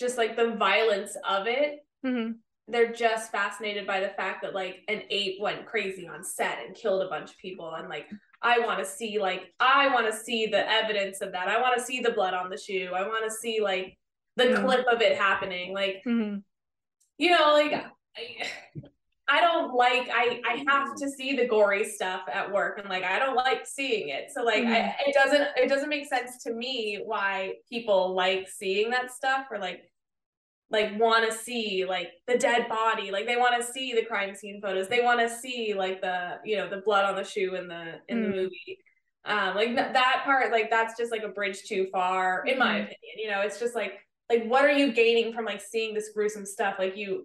just like the violence of it. Mm-hmm. They're just fascinated by the fact that like an ape went crazy on set and killed a bunch of people, and like I want to see like I want to see the evidence of that. I want to see the blood on the shoe. I want to see like the mm-hmm. clip of it happening. Like mm-hmm you know, like I, I don't like I I have to see the gory stuff at work and like I don't like seeing it. So like mm-hmm. I, it doesn't it doesn't make sense to me why people like seeing that stuff or like like want to see like the dead body like they want to see the crime scene photos they want to see like the you know the blood on the shoe in the in mm. the movie um like th- that part like that's just like a bridge too far in my mm. opinion you know it's just like like what are you gaining from like seeing this gruesome stuff like you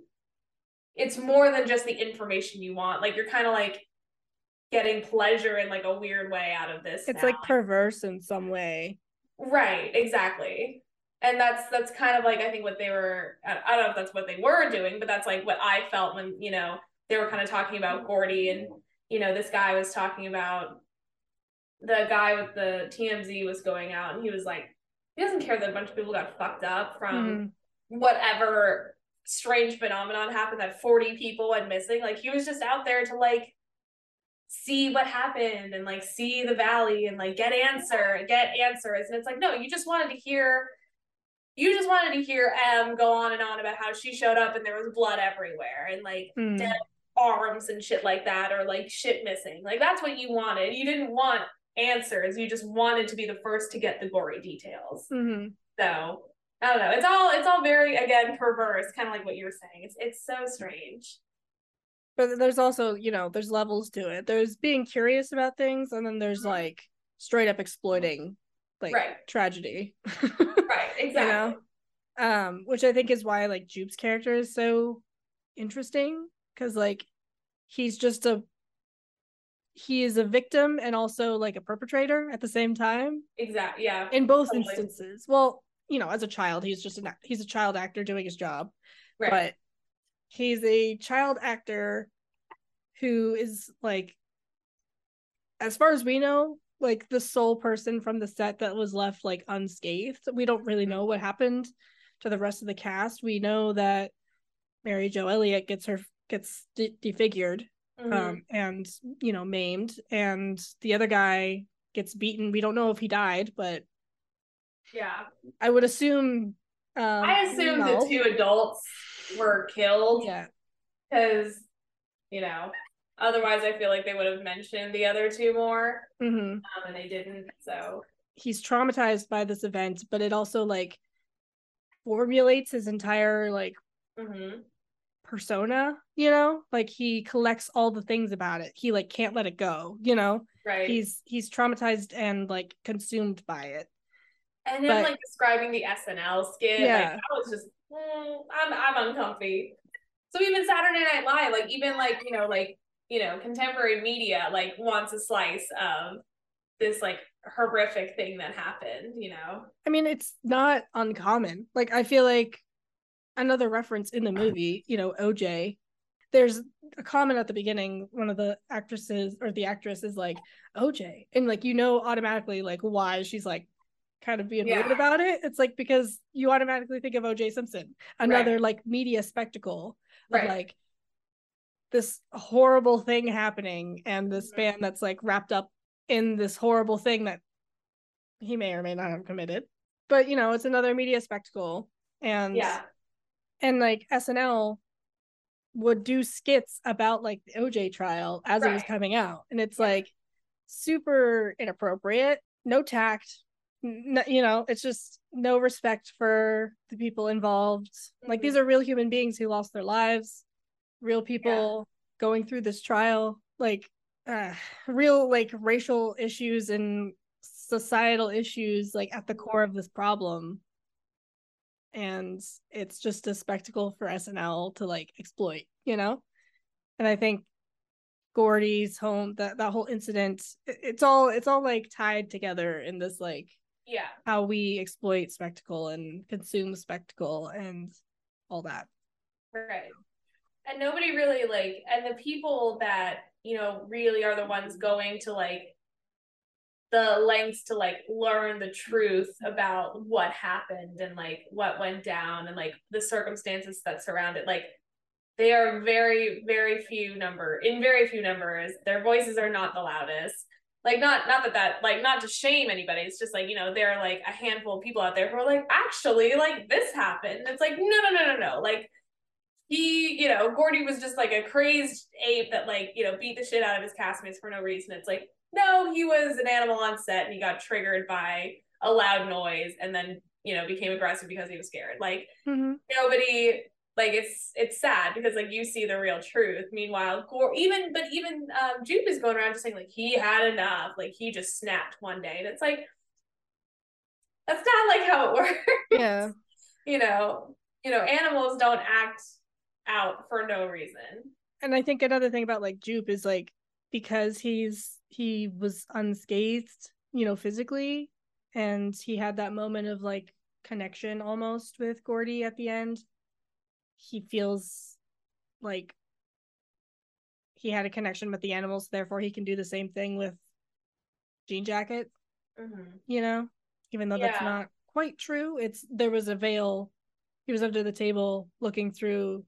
it's more than just the information you want like you're kind of like getting pleasure in like a weird way out of this
it's now. like perverse in some way
right exactly and that's that's kind of like I think what they were I don't know if that's what they were doing, but that's like what I felt when you know they were kind of talking about Gordy and you know this guy was talking about the guy with the TMZ was going out and he was like he doesn't care that a bunch of people got fucked up from mm. whatever strange phenomenon happened that 40 people went missing like he was just out there to like see what happened and like see the valley and like get answer get answers and it's like no you just wanted to hear you just wanted to hear M go on and on about how she showed up and there was blood everywhere and like mm. dead arms and shit like that or like shit missing. Like that's what you wanted. You didn't want answers. You just wanted to be the first to get the gory details. Mm-hmm. So I don't know. It's all it's all very again perverse, kind of like what you were saying. It's it's so strange.
But there's also, you know, there's levels to it. There's being curious about things, and then there's mm-hmm. like straight up exploiting like right. tragedy.
right, exactly. you know?
Um, which I think is why like Jupe's character is so interesting because like he's just a he is a victim and also like a perpetrator at the same time.
Exactly. Yeah.
In both totally. instances. Well, you know, as a child, he's just an he's a child actor doing his job. Right. But he's a child actor who is like as far as we know, like the sole person from the set that was left like unscathed. We don't really know what happened to the rest of the cast. We know that Mary Jo Elliott gets her gets de- defigured mm-hmm. um and you know maimed and the other guy gets beaten. We don't know if he died, but
yeah.
I would assume
um, I assume no. the two adults were killed.
Yeah.
Cuz you know, Otherwise, I feel like they would have mentioned the other two more, mm-hmm. um, and they didn't. So
he's traumatized by this event, but it also like formulates his entire like mm-hmm. persona. You know, like he collects all the things about it. He like can't let it go. You know,
right?
He's he's traumatized and like consumed by it.
And then like describing the SNL skit, yeah. like I was just, mm, I'm I'm uncomfy. So even Saturday Night Live, like even like you know like you know, contemporary media like wants a slice of this like horrific thing that happened, you know?
I mean, it's not uncommon. Like, I feel like another reference in the movie, you know, OJ, there's a comment at the beginning, one of the actresses or the actress is like, OJ. And like, you know, automatically, like, why she's like, kind of being yeah. weird about it. It's like because you automatically think of OJ Simpson, another right. like media spectacle of right. like this horrible thing happening and this mm-hmm. man that's like wrapped up in this horrible thing that he may or may not have committed. But you know, it's another media spectacle. And
yeah.
And like SNL would do skits about like the OJ trial as right. it was coming out. And it's like super inappropriate, no tact, you know, it's just no respect for the people involved. Mm-hmm. Like these are real human beings who lost their lives real people yeah. going through this trial like uh, real like racial issues and societal issues like at the core of this problem and it's just a spectacle for SNL to like exploit you know and i think gordy's home that that whole incident it's all it's all like tied together in this like
yeah.
how we exploit spectacle and consume spectacle and all that.
Right. And nobody really like and the people that you know really are the ones going to like the lengths to like learn the truth about what happened and like what went down and like the circumstances that surround it like they are very very few number in very few numbers their voices are not the loudest like not not that that like not to shame anybody it's just like you know there are like a handful of people out there who are like actually like this happened it's like no no no no no like he, you know, Gordy was just like a crazed ape that like, you know, beat the shit out of his castmates for no reason. It's like, no, he was an animal on set and he got triggered by a loud noise and then you know, became aggressive because he was scared. Like
Mhm.
nobody like it's it's sad because like you see the real truth. Meanwhile, Gore even but even um Jupe is going around just saying like he had enough, like he just snapped one day. And it's like that's not like how it works.
Yeah.
you know, you know, animals don't act out for no reason.
And I think another thing about like Jupe is like because he's he was unscathed, you know, physically, and he had that moment of like connection almost with Gordy at the end. He feels like he had a connection with the animals, therefore he can do the same thing with Jean Jacket,
Mm-hmm.
you know, even though that's not quite true. It's there was a veil. He was under the table looking through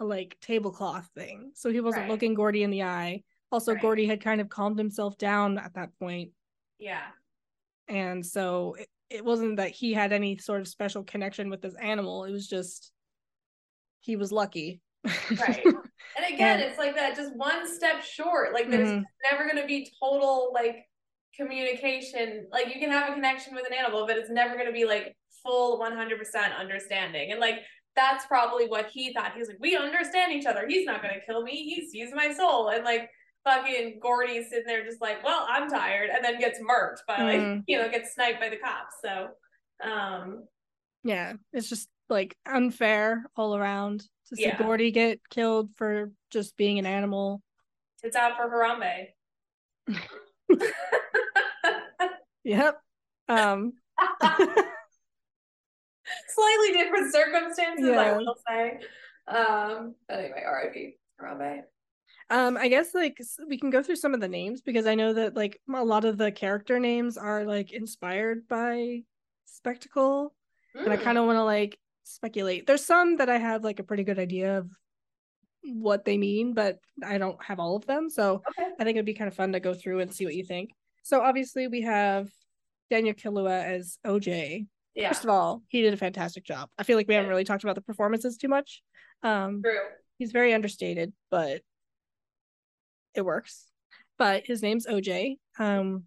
a like tablecloth thing. So he wasn't
Right.
looking Gordy in the eye. Also,
Right.
Gordy had kind of calmed himself down at that point,
Yeah.
And so it, it wasn't that he had any sort of special connection with this animal. It was just he was lucky.
Right. And again,
And-
it's like that just one step short. Like there's
Mhm.
never gonna be total like communication. Like you can have a connection with an animal, but it's never gonna be like full 100% understanding. And like that's probably what he thought. He was like, we understand each other. He's not gonna kill me. He's he's my soul. And like fucking Gordy's sitting there just like, well, I'm tired, and then gets murked by like
Mhm.
you know gets sniped by the cops. So, um,
yeah, it's just like unfair all around to see
Yeah.
Gordy get killed for just being an animal.
it's out for Harambe.
Yep. Um
slightly different circumstances, I will say. Um, but anyway, R.I.P. Harambe.
Um, I guess like we can go through some of the names because I know that like a lot of the character names are like inspired by Spectacle, and I
Mm.
kind of want to like speculate. There's some that I have like a pretty good idea of what they mean, but I don't have all of them. So
okay.
I think it'd be kind of fun to go through and see what you think. So obviously we have Daniel Kaluuya as OJ.
Yeah,
First of all, he did a fantastic job. I feel like we haven't really talked about the performances too much. Um,
true.
he's very understated, but it works. But his name's OJ. Um,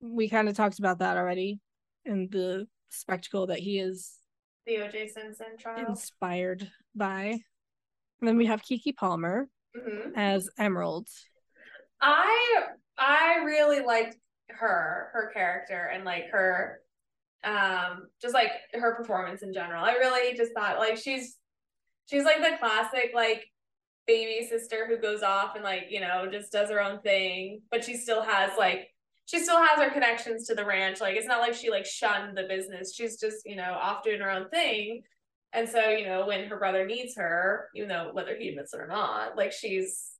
we kind of talked about that already in the spectacle that he is
The O.J. Simpson trial.
inspired by. And then we have Keke Palmer
Mhm.
as Emerald.
I I really liked her, her character, and like her, um, just like her performance in general. I really just thought like she's she's like the classic like baby sister who goes off and like you know just does her own thing, but she still has like she still has her connections to the ranch. Like it's not like she like shunned the business. She's just you know off doing her own thing. And so, you know, when her brother needs her, even though whether he admits it or not, like she's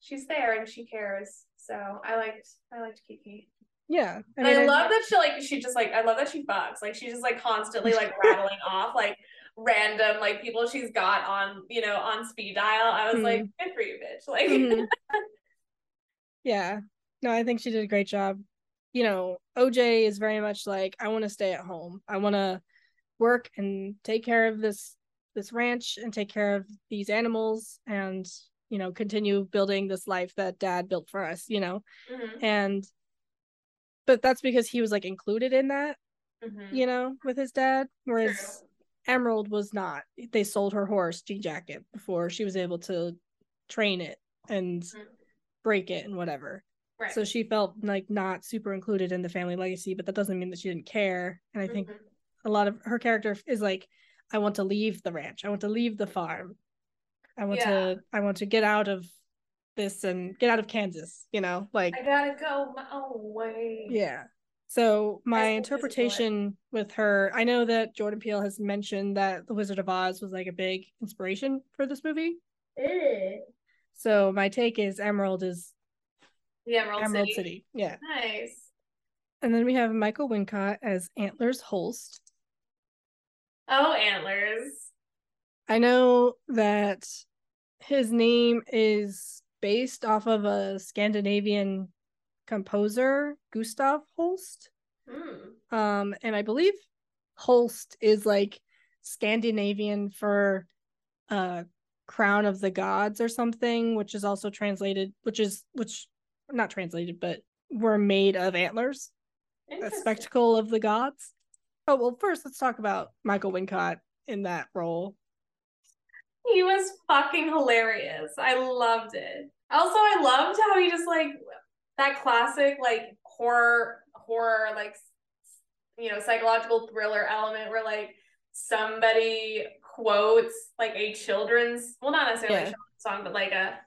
she's there and she cares. So I liked I liked Keke.
Yeah.
And I, love that she like she just like I love that she fucks. Like she's just like constantly like rattling off like random like people she's got on, you know, on speed dial. I was
Mhm.
like, good for you, bitch. Like
Mhm. yeah. No, I think she did a great job. You know, OJ is very much like, I want to stay at home. I want to work and take care of this this ranch and take care of these animals and you know continue building this life that dad built for us you know
Mhm,
and but that's because he was like included in that
mhm.
you know with his dad whereas
True.
emerald was not they sold her horse jean jacket before she was able to train it and
Mhm.
break it and whatever
Right.
so she felt like not super included in the family legacy but that doesn't mean that she didn't care and i think
Mhm.
a lot of her character is like i want to leave the ranch i want to leave the farm i want
Yeah.
to i want to get out of this and get out of kansas you know like
I gotta go my own way.
yeah so my interpretation with her i know that jordan peele has mentioned that the wizard of oz was like a big inspiration for this movie
Ew.
so my take is emerald is
The Emerald,
emerald
City.
city yeah
Nice.
and then we have michael wincott as antlers holst
Oh, antlers.
I know that his name is based off of a Scandinavian composer, Gustav Holst.
Hmm.
Um, and I believe Holst is like Scandinavian for uh crown of the gods or something, which is also translated, which is which not translated, but were made of antlers, a spectacle of the gods. Oh well, first let's talk about Michael Wincott in that role.
He was fucking hilarious. I loved it. Also, I loved how he just like that classic like horror horror like you know psychological thriller element where like somebody quotes like a children's well not necessarily yeah. a children's song but like a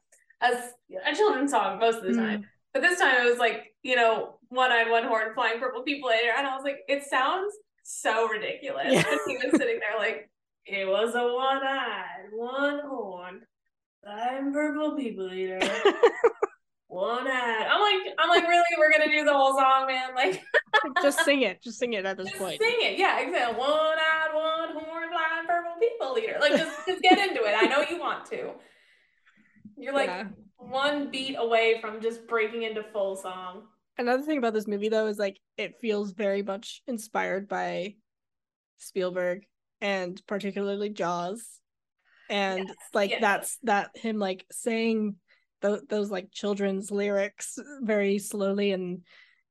a, a children's song most of the time. Mm. But this time it was like, you know, one eyed, one horn, flying purple people later. And I was like, it sounds so ridiculous. Yeah. And he was sitting there like, it was a one eyed, one horn, flying purple people eater. one eyed. I'm like, I'm like, really? We're gonna do the whole song, man? Like
just sing it. Just sing it at this
just
point.
Sing it, yeah, exactly. One eyed, one horn, flying purple people eater. Like just, just get into it. I know you want to. You're like yeah. one beat away from just breaking into full song.
Another thing about this movie though is like it feels very much inspired by Spielberg and particularly Jaws. And yes, like yes. that's that him like saying th- those like children's lyrics very slowly and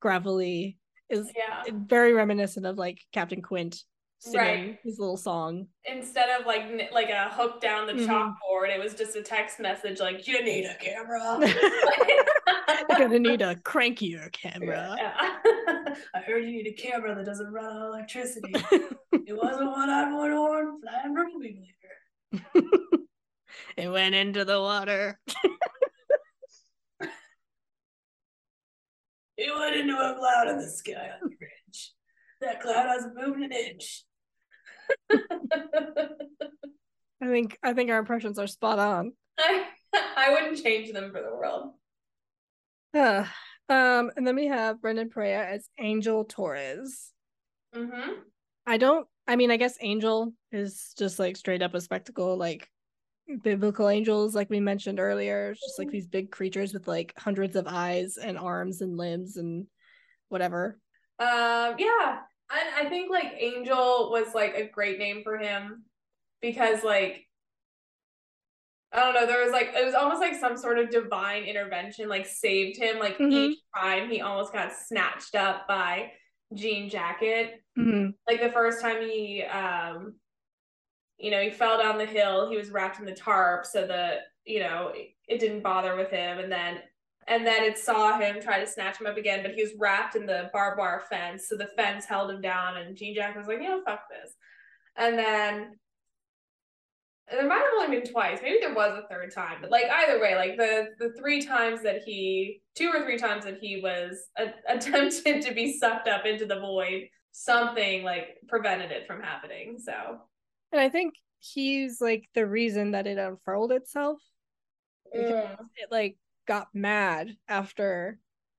gravelly is yeah. very reminiscent of like Captain Quint singing right. his little song.
Instead of like like a hook down the mm-hmm. chalkboard, it was just a text message like, "You need a camera.
You're gonna need a crankier camera."
Yeah. I heard you need a camera that doesn't run on electricity. it wasn't one on one horn flying from leader.
it went into the water.
it went into a cloud in the sky on the ridge. That cloud hasn't moved an inch.
I think I think our impressions are spot on.
I, I wouldn't change them for the world.
Uh, um, and then we have Brandon Perea as Angel Torres.
Mm-hmm.
I don't. I mean, I guess Angel is just like straight up a spectacle, like biblical angels, like we mentioned earlier. It's just like these big creatures with like hundreds of eyes and arms and limbs and whatever.
Um, yeah, I, I think like Angel was like a great name for him because like I don't know, there was like it was almost like some sort of divine intervention like saved him. Like mm-hmm. each time he almost got snatched up by Jean Jacket.
Mm-hmm.
Like the first time he um you know, he fell down the hill, he was wrapped in the tarp so that, you know, it didn't bother with him. And then and then it saw him try to snatch him up again, but he was wrapped in the barbed wire fence. So the fence held him down, and Jean Jack was like, you know, fuck this. And then and there might have only been twice. Maybe there was a third time, but like either way, like the the three times that he, two or three times that he was a, attempted to be sucked up into the void, something like prevented it from happening. So,
and I think he's like the reason that it unfurled itself. Mm. It like got mad after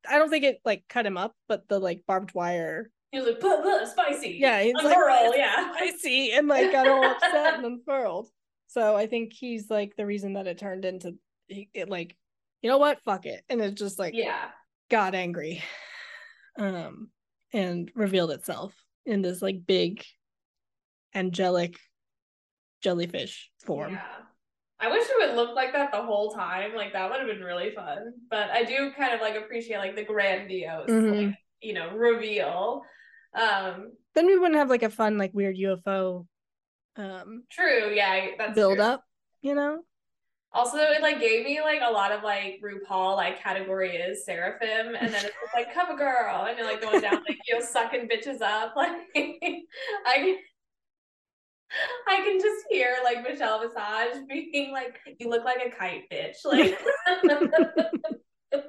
I don't think it like cut him up, but the like barbed wire.
He was like, "But but spicy."
Yeah, he's
unfurl,
like,
yeah,
spicy, and like got all upset and unfurled. So I think he's like the reason that it turned into it. Like, you know what? Fuck it, and it just like
yeah
got angry, um, and revealed itself in this like big angelic jellyfish form.
Yeah. I wish it would look like that the whole time. Like that would have been really fun. But I do kind of like appreciate like the grandiose, mm-hmm. like, you know, reveal. Um
then we wouldn't have like a fun, like weird UFO um
true, yeah, that's
build
true.
up, you know?
Also, it like gave me like a lot of like RuPaul like category is seraphim, and then it's like cover girl, and you're like going down like you know sucking bitches up. Like I I can just hear like Michelle Visage being like, "You look like a kite, bitch." Like.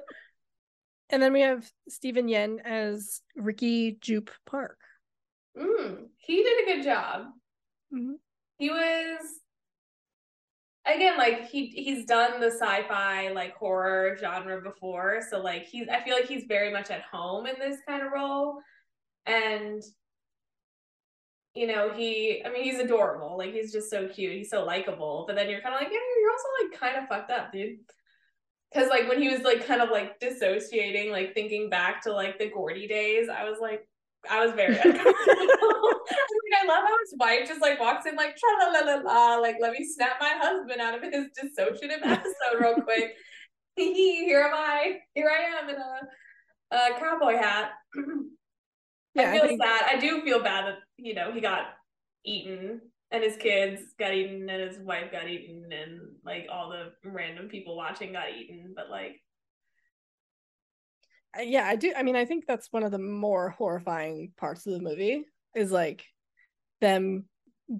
and then we have Steven Yeun as Ricky Jupe Park.
Mm, he did a good job.
Mm-hmm.
He was again like he he's done the sci-fi like horror genre before, so like he's I feel like he's very much at home in this kind of role, and you know, he, I mean, he's adorable. Like, he's just so cute. He's so likable. But then you're kind of like, yeah, you're also like kind of fucked up, dude. Cause like when he was like kind of like dissociating, like thinking back to like the Gordy days, I was like, I was very uncomfortable. I, love how his wife just like walks in like tra la la la like let me snap my husband out of his dissociative episode real quick. here am I. Here I am in a, a cowboy hat. I feel I think... sad. I do feel bad that you know he got eaten and his kids got eaten and his wife got eaten and like all the random people watching got eaten. But like,
yeah, I do. I mean, I think that's one of the more horrifying parts of the movie is like them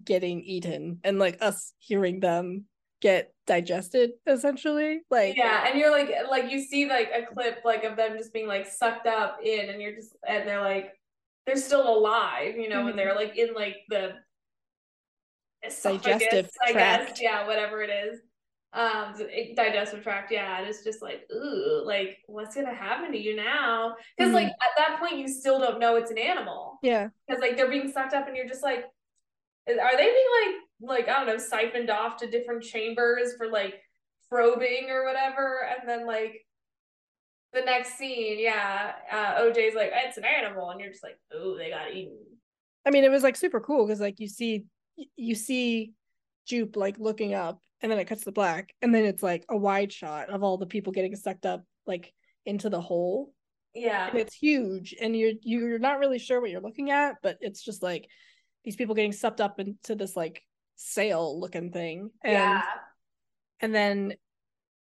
getting eaten and like us hearing them get digested essentially like
yeah and you're like like you see like a clip like of them just being like sucked up in and you're just and they're like they're still alive you know mm-hmm. and they're like in like the digestive I tract. guess yeah whatever it is um digestive tract yeah and it's just like ooh like what's gonna happen to you now because mm-hmm. like at that point you still don't know it's an animal
yeah
because like they're being sucked up and you're just like are they being like like I don't know siphoned off to different chambers for like probing or whatever, and then like the next scene, yeah, uh, OJ's like it's an animal, and you're just like, oh, they got eaten.
I mean, it was like super cool because like you see you see Jupe like looking up, and then it cuts to black, and then it's like a wide shot of all the people getting sucked up like into the hole.
Yeah,
and it's huge, and you're you're not really sure what you're looking at, but it's just like these people getting sucked up into this like sail looking thing and yeah. and then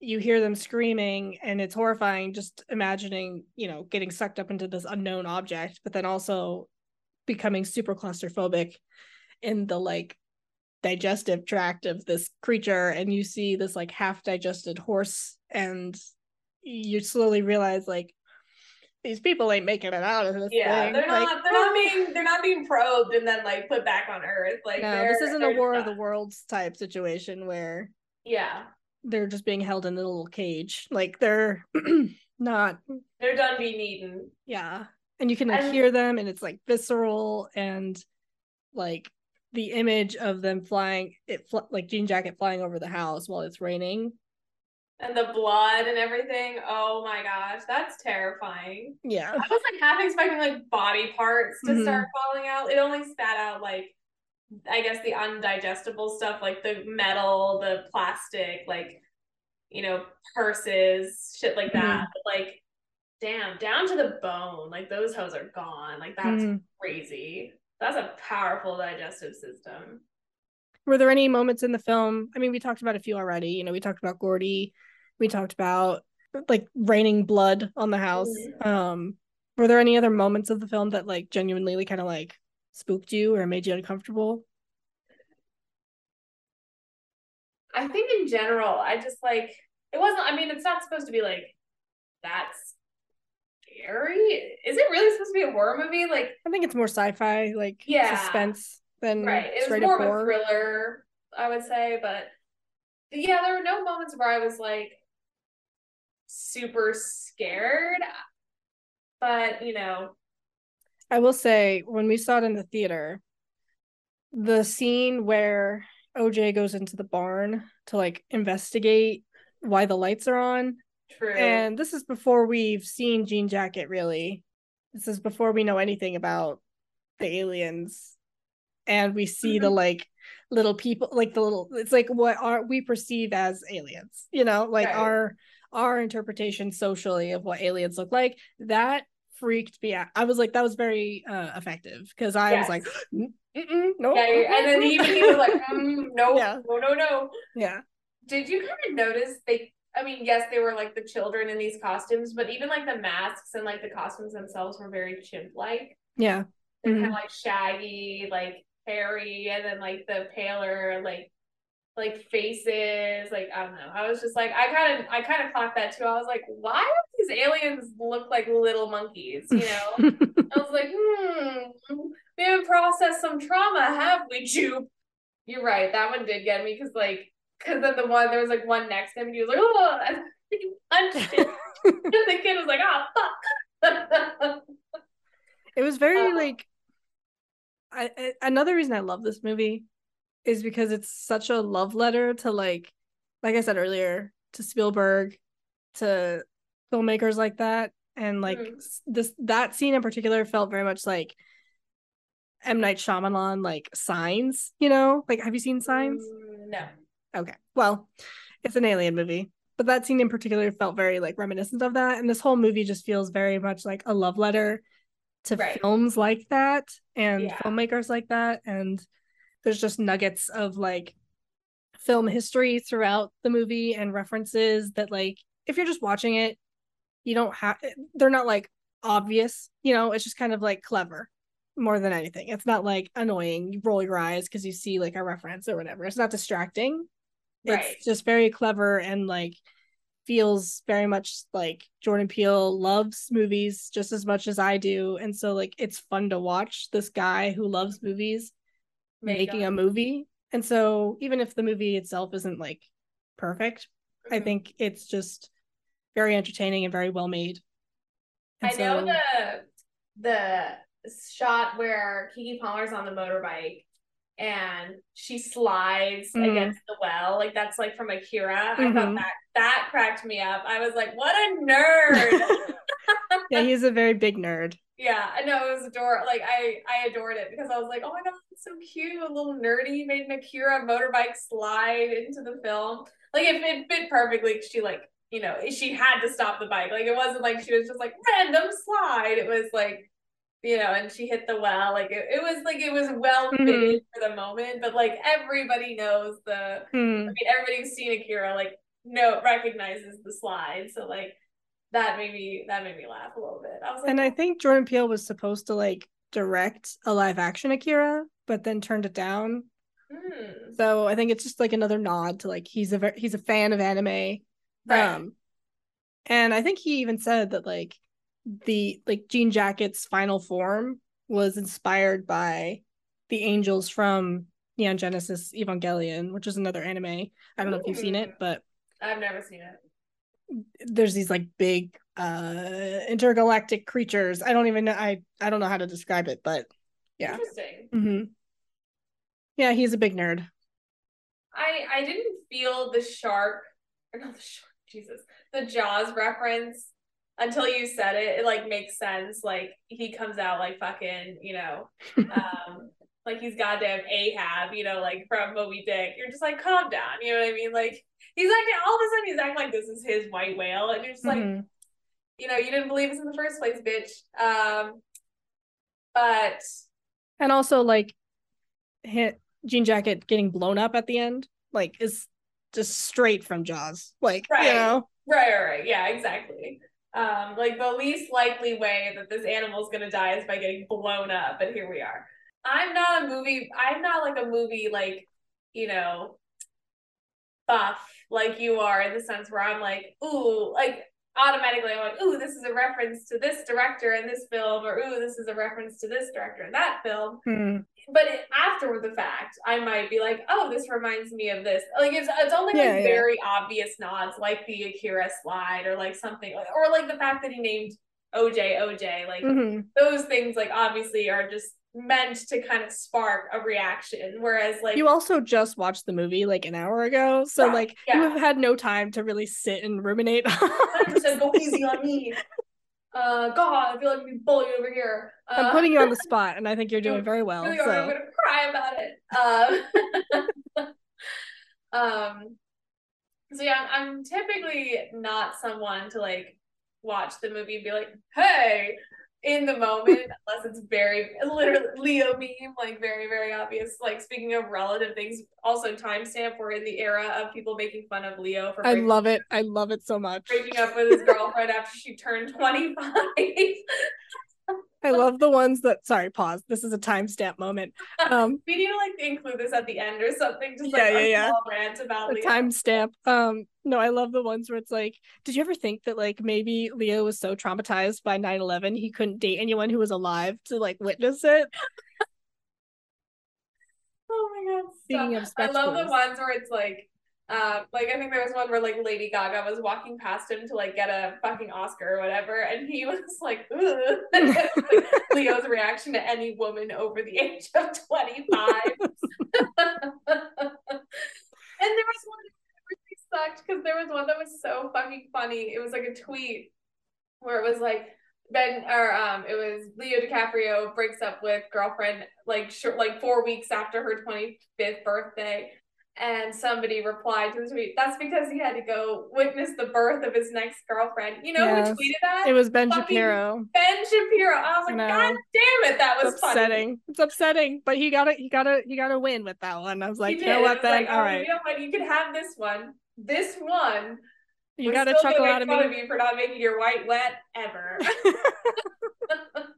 you hear them screaming and it's horrifying just imagining you know getting sucked up into this unknown object but then also becoming super claustrophobic in the like digestive tract of this creature and you see this like half digested horse and you slowly realize like these people ain't making it out of this.
Yeah,
thing.
they're not. they're not being. They're not being probed and then like put back on Earth. Like,
no, this isn't a War of the Worlds type situation where.
Yeah.
They're just being held in a little cage. Like they're not.
They're done being eaten.
Yeah, and you can like, and... hear them, and it's like visceral and like the image of them flying it fl- like jean jacket flying over the house while it's raining
and the blood and everything. Oh my gosh, that's terrifying.
Yeah.
I was like half expecting like body parts to mm-hmm. start falling out. It only spat out like I guess the undigestible stuff like the metal, the plastic, like you know, purses, shit like that. Mm-hmm. But like damn, down to the bone. Like those hoes are gone. Like that's mm-hmm. crazy. That's a powerful digestive system.
Were there any moments in the film? I mean, we talked about a few already. You know, we talked about Gordy we talked about like raining blood on the house. Mm-hmm. Um, were there any other moments of the film that like genuinely we kind of like spooked you or made you uncomfortable?
I think in general, I just like it wasn't. I mean, it's not supposed to be like that's scary. Is it really supposed to be a horror movie? Like,
I think it's more sci-fi, like yeah, suspense than
right. It was more of a thriller, I would say. But yeah, there were no moments where I was like, super scared. But, you know,
I will say when we saw it in the theater, the scene where OJ goes into the barn to like investigate why the lights are on.
True.
And this is before we've seen Jean Jacket really. This is before we know anything about the aliens. And we see mm-hmm. the like little people like the little it's like what are we perceive as aliens, you know, like right. our our interpretation socially of what aliens look like that freaked me out i was like that was very uh effective because i yes. was like no
yeah, and then even he was like mm, no yeah. no no no
yeah
did you kind of notice they I mean, yes, they were like the children in these costumes, but even like the masks and like the costumes themselves were very chimp like.
Yeah.
They're mm-hmm. kind of like shaggy, like hairy, and then like the paler, like like faces like i don't know i was just like i kind of i kind of clocked that too i was like why these aliens look like little monkeys you know? I was like hmm we haven't processed some trauma have we jupe? You're right that one did get me because like because then the one there was like one next to him and he was like oh and he punched it and the kid was like oh fuck.
It was very um, like I, I another reason i love this movie is because it's such a love letter to like like I said earlier to Spielberg to filmmakers like that and like mm. this that scene in particular felt very much like M Night Shyamalan like Signs, you know? Like have you seen Signs?
Mm, no.
Okay. Well, it's an alien movie, but that scene in particular felt very like reminiscent of that and this whole movie just feels very much like a love letter to
Right.
films like that and
Yeah.
filmmakers like that and there's just nuggets of like film history throughout the movie and references that like if you're just watching it you don't have they're not like obvious you know it's just kind of like clever more than anything. It's not like annoying. You roll your eyes because you see like a reference or whatever. It's not distracting.
Right.
it's just very clever and like feels very much like Jordan Peele loves movies just as much as I do. And so like it's fun to watch this guy who loves movies
Make
making a movie. And so even if the movie itself isn't like perfect I
Mhm.
think it's just very entertaining and very well made
I
And
know the the shot where Keke Palmer's on the motorbike and she slides
Mhm.
against the well, like that's like from Akira. I thought
Mhm.
that that cracked me up. I was like, what a nerd.
yeah he's a very big nerd
yeah, I know it was ador like I I adored it because I was like, oh my god, it's so cute, a little nerdy made an Akira motorbike slide into the film. Like it, it fit perfectly. She like you know she had to stop the bike. Like it wasn't like she was just like random slide. It was like you know, and she hit the well. Like it, it was like it was well
Mhm.
fitted for the moment. But like everybody knows the
Hmm.
I mean, everybody who's seen Akira like no recognizes the slide. So like that made me that made me laugh a little bit. I was like,
and I think Jordan Peele was supposed to like direct a live action Akira but then turned it down
hmm.
So I think it's just like another nod to like he's a ver- he's a fan of anime.
Right.
Um and I think he even said that like the like Jean Jacket's final form was inspired by the angels from Neon Genesis Evangelion, which is another anime. I don't know if you've seen it, but
I've never seen it.
there's these like big uh intergalactic creatures. I don't even know I I don't know how to describe it, but yeah.
Interesting.
hmm Yeah, he's a big nerd.
I I didn't feel the shark or not the shark, Jesus, the Jaws reference until you said it. It like makes sense. Like he comes out like fucking, you know, um, like he's goddamn Ahab, you know, like from Moby Dick. You're just like, calm down. You know what I mean? Like he's acting all of a sudden he's acting like this is his white whale, and you're just like,
Mhm.
you know, you didn't believe us in the first place, bitch. Um, but
and also like hit Jean Jacket getting blown up at the end, like is just straight from Jaws. Like
Right.
you know,
Right, right, right. Yeah, exactly. Um, like the least likely way that this animal is gonna die is by getting blown up, but here we are. I'm not a movie. I'm not like a movie like, you know, buff like you are in the sense where I'm like, ooh, like automatically I'm like, ooh, this is a reference to this director in this film, or ooh, this is a reference to this director in that film
Hmm.
But it, after the fact, I might be like, "Oh, this reminds me of this." Like it's it's only
Yeah,
like
yeah.
very obvious nods, like the Akira slide, or like something, or like the fact that he named OJ OJ. Like
Mhm.
those things, like obviously, are just meant to kind of spark a reaction. Whereas, like,
you also just watched the movie like an hour ago, so
Right,
like
yeah.
you have had no time to really sit and ruminate.
100% go easy on me. Uh, God, I feel like I'm being bullied over here. Uh,
I'm putting you on the spot, and I think you're doing very well.
really are. I'm gonna cry about it. Um, um, so yeah, I'm typically not someone to like watch the movie and be like, "Hey," in the moment, unless it's very literally Leo meme, like very very obvious. Like speaking of relative things, also timestamp. We're in the era of people making fun of Leo for
I love it. I love it so much.
breaking up with his girlfriend after she turned 25.
I love the ones that. Sorry, pause. This is a timestamp moment. Um,
we need to like include this at the end or something. Just like
Yeah, yeah,
a
yeah.
small rant about Leo.
timestamp. Um, no, I love the ones where it's like, did you ever think that like maybe Leo was so traumatized by 9-11 he couldn't date anyone who was alive to like witness it?
Oh my god!
Speaking
stop.
of
I love the ones where it's like, uh, like I think there was one where like Lady Gaga was walking past him to like get a fucking Oscar or whatever, and he was like, like Leo's reaction to any woman over the age of twenty five. and there was one that really sucked because there was one that was so fucking funny. It was like a tweet where it was like Ben or um it was Leo DiCaprio breaks up with girlfriend like short like four weeks after her 25th birthday and somebody replied to the tweet, that's because he had to go witness the birth of his next girlfriend. You know
Yes.
who tweeted that?
It was Ben
Fucking
Shapiro.
Ben Shapiro. I was like,
No.
God damn it, that was
It's
funny.
upsetting. It's upsetting, but he got to he got to he got to win with that one. I was like, you know what? Then
like,
all
oh,
right,
You know what? You can have this one. This one.
you
We're
got to
still
chuckle out of me.
of you for not making your white wet ever.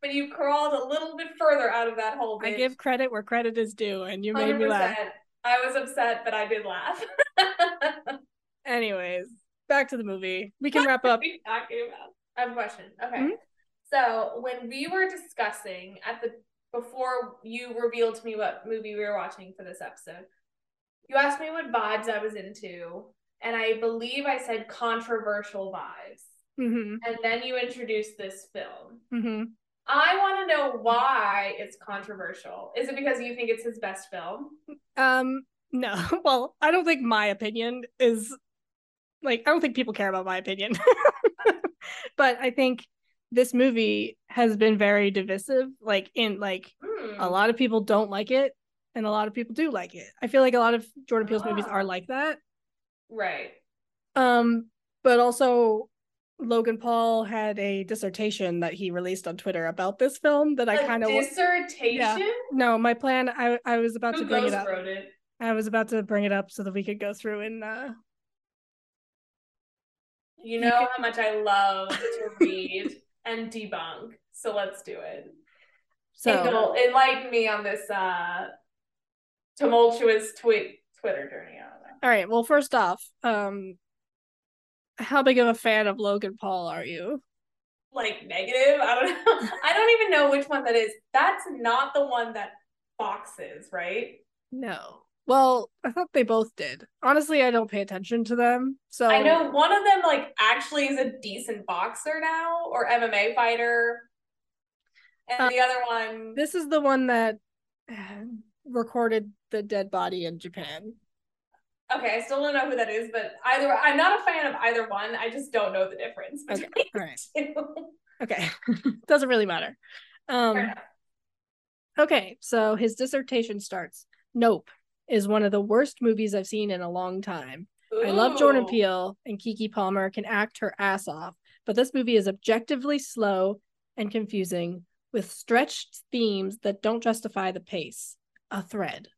but you crawled a little bit further out of that hole.
I give credit where credit is due, and you made me laugh.
I was upset, but I did laugh.
Anyways, back to the movie. We can wrap up.
What are we talking about? I have a question. Okay.
Mhm.
So when we were discussing at the before you revealed to me what movie we were watching for this episode, you asked me what vibes I was into, and I believe I said controversial vibes.
hmm
And then you introduced this film.
hmm
I want to know why it's controversial. Is it because you think it's his best film?
Um, no. Well, I don't think my opinion is like I don't think people care about my opinion. but I think this movie has been very divisive. Like in like
Hmm.
a lot of people don't like it, and a lot of people do like it. I feel like a lot of Jordan Peele's movies
Ah.
are like that.
Right.
Um, but also Logan Paul had a dissertation that he released on Twitter about this film that I
A
kind of
dissertation.
no, my plan I I was about
Who
to bring it up.
wrote it?
I was about to bring it up so that we could go through and uh
You know how much I love to read and debunk. So let's do it.
so
Engle, enlighten me on this uh tumultuous tweet Twitter journey. I
all right, well first off, um how big of a fan of Logan Paul are you?
Like negative. I don't know. I don't even know which one that is. That's not the one that boxes, right?
No. Well, I thought they both did. Honestly, I don't pay attention to them. So
I know one of them like actually is a decent boxer now or MMA fighter. And
Uh,
the other one
this is the one that uh, recorded the dead body in Japan.
Okay, I still don't know who that is, but either I'm not a fan of either one. I just don't know the difference
Okay,
between
all right.
the two.
Okay. Doesn't really matter. Um Okay, so his dissertation starts. Nope is one of the worst movies I've seen in a long time. I love Jordan Peele and Keke Palmer can act her ass off, but this movie is objectively slow and confusing with stretched themes that don't justify the pace. A thread.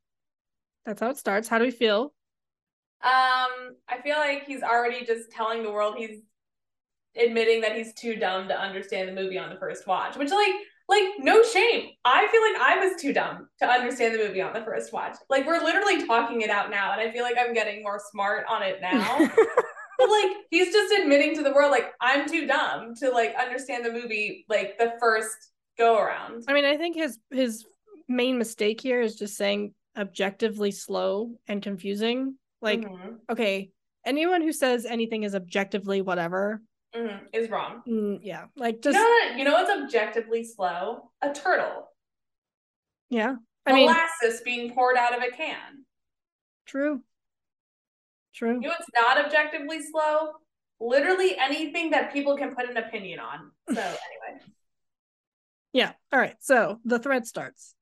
That's how it starts. How do we feel?
Um, I feel like he's already just telling the world he's admitting that he's too dumb to understand the movie on the first watch, which like like no shame. I feel like I was too dumb to understand the movie on the first watch. Like we're literally talking it out now, and I feel like I'm getting more smart on it now. but like he's just admitting to the world like I'm too dumb to like understand the movie like the first go around.
I mean, I think his his main mistake here is just saying objectively slow and confusing. Like,
Mhm,
okay, anyone who says anything is objectively whatever,
mhm, is wrong.
mm, yeah, like
You
just
know what? You know what's objectively slow? A turtle.
yeah. I mean,
molasses being poured out of a can.
true, true.
You know what's not objectively slow? Literally anything that people can put an opinion on. So anyway.
Yeah. All right. So the thread starts.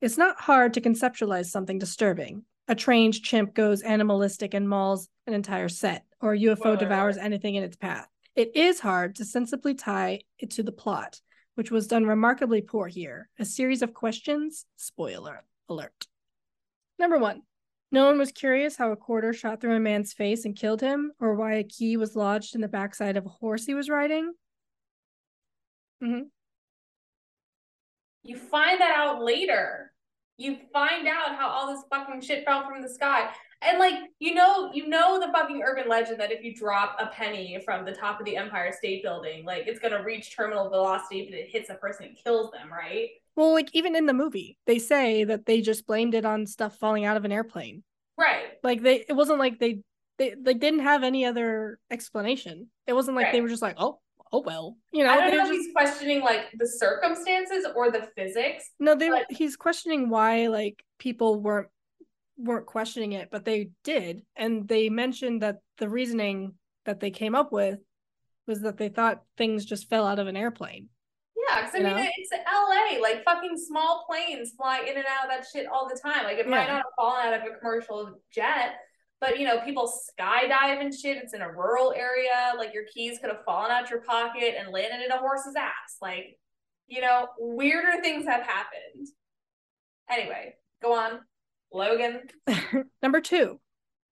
It's not hard to conceptualize something disturbing. A trained chimp goes animalistic and mauls an entire set, or a UFO
wait,
devours
wait.
anything in its path. It is hard to sensibly tie it to the plot, which was done remarkably poor here. A series of questions. Spoiler alert. Number one. No one was curious how a quarter shot through a man's face and killed him, or why a key was lodged in the backside of a horse he was riding. Mm-hmm.
You find that out later. You find out how all this fucking shit fell from the sky. And like, you know, you know the fucking urban legend that if you drop a penny from the top of the Empire State Building, like it's gonna reach terminal velocity if it hits a person and kills them, right?
Well, like even in the movie, they say that they just blamed it on stuff falling out of an airplane.
Right.
Like they, it wasn't like they, they, they didn't have any other explanation. It wasn't like they were just like, oh, oh well, you know.
I don't know
were
if he's questioning like the circumstances or the physics.
no, they.
but-
he's questioning why like people weren't weren't questioning it, but they did, and they mentioned that the reasoning that they came up with was that they thought things just fell out of an airplane.
Yeah, because I mean, know? it's LA. Like fucking small planes fly in and out of that shit all the time. Like it yeah. might not have fallen out of a commercial jet, but you know, people skydive and shit. It's in a rural area. Like your keys could have fallen out your pocket and landed in a horse's ass. Like, you know, weirder things have happened. Anyway, go on. Logan.
Number two.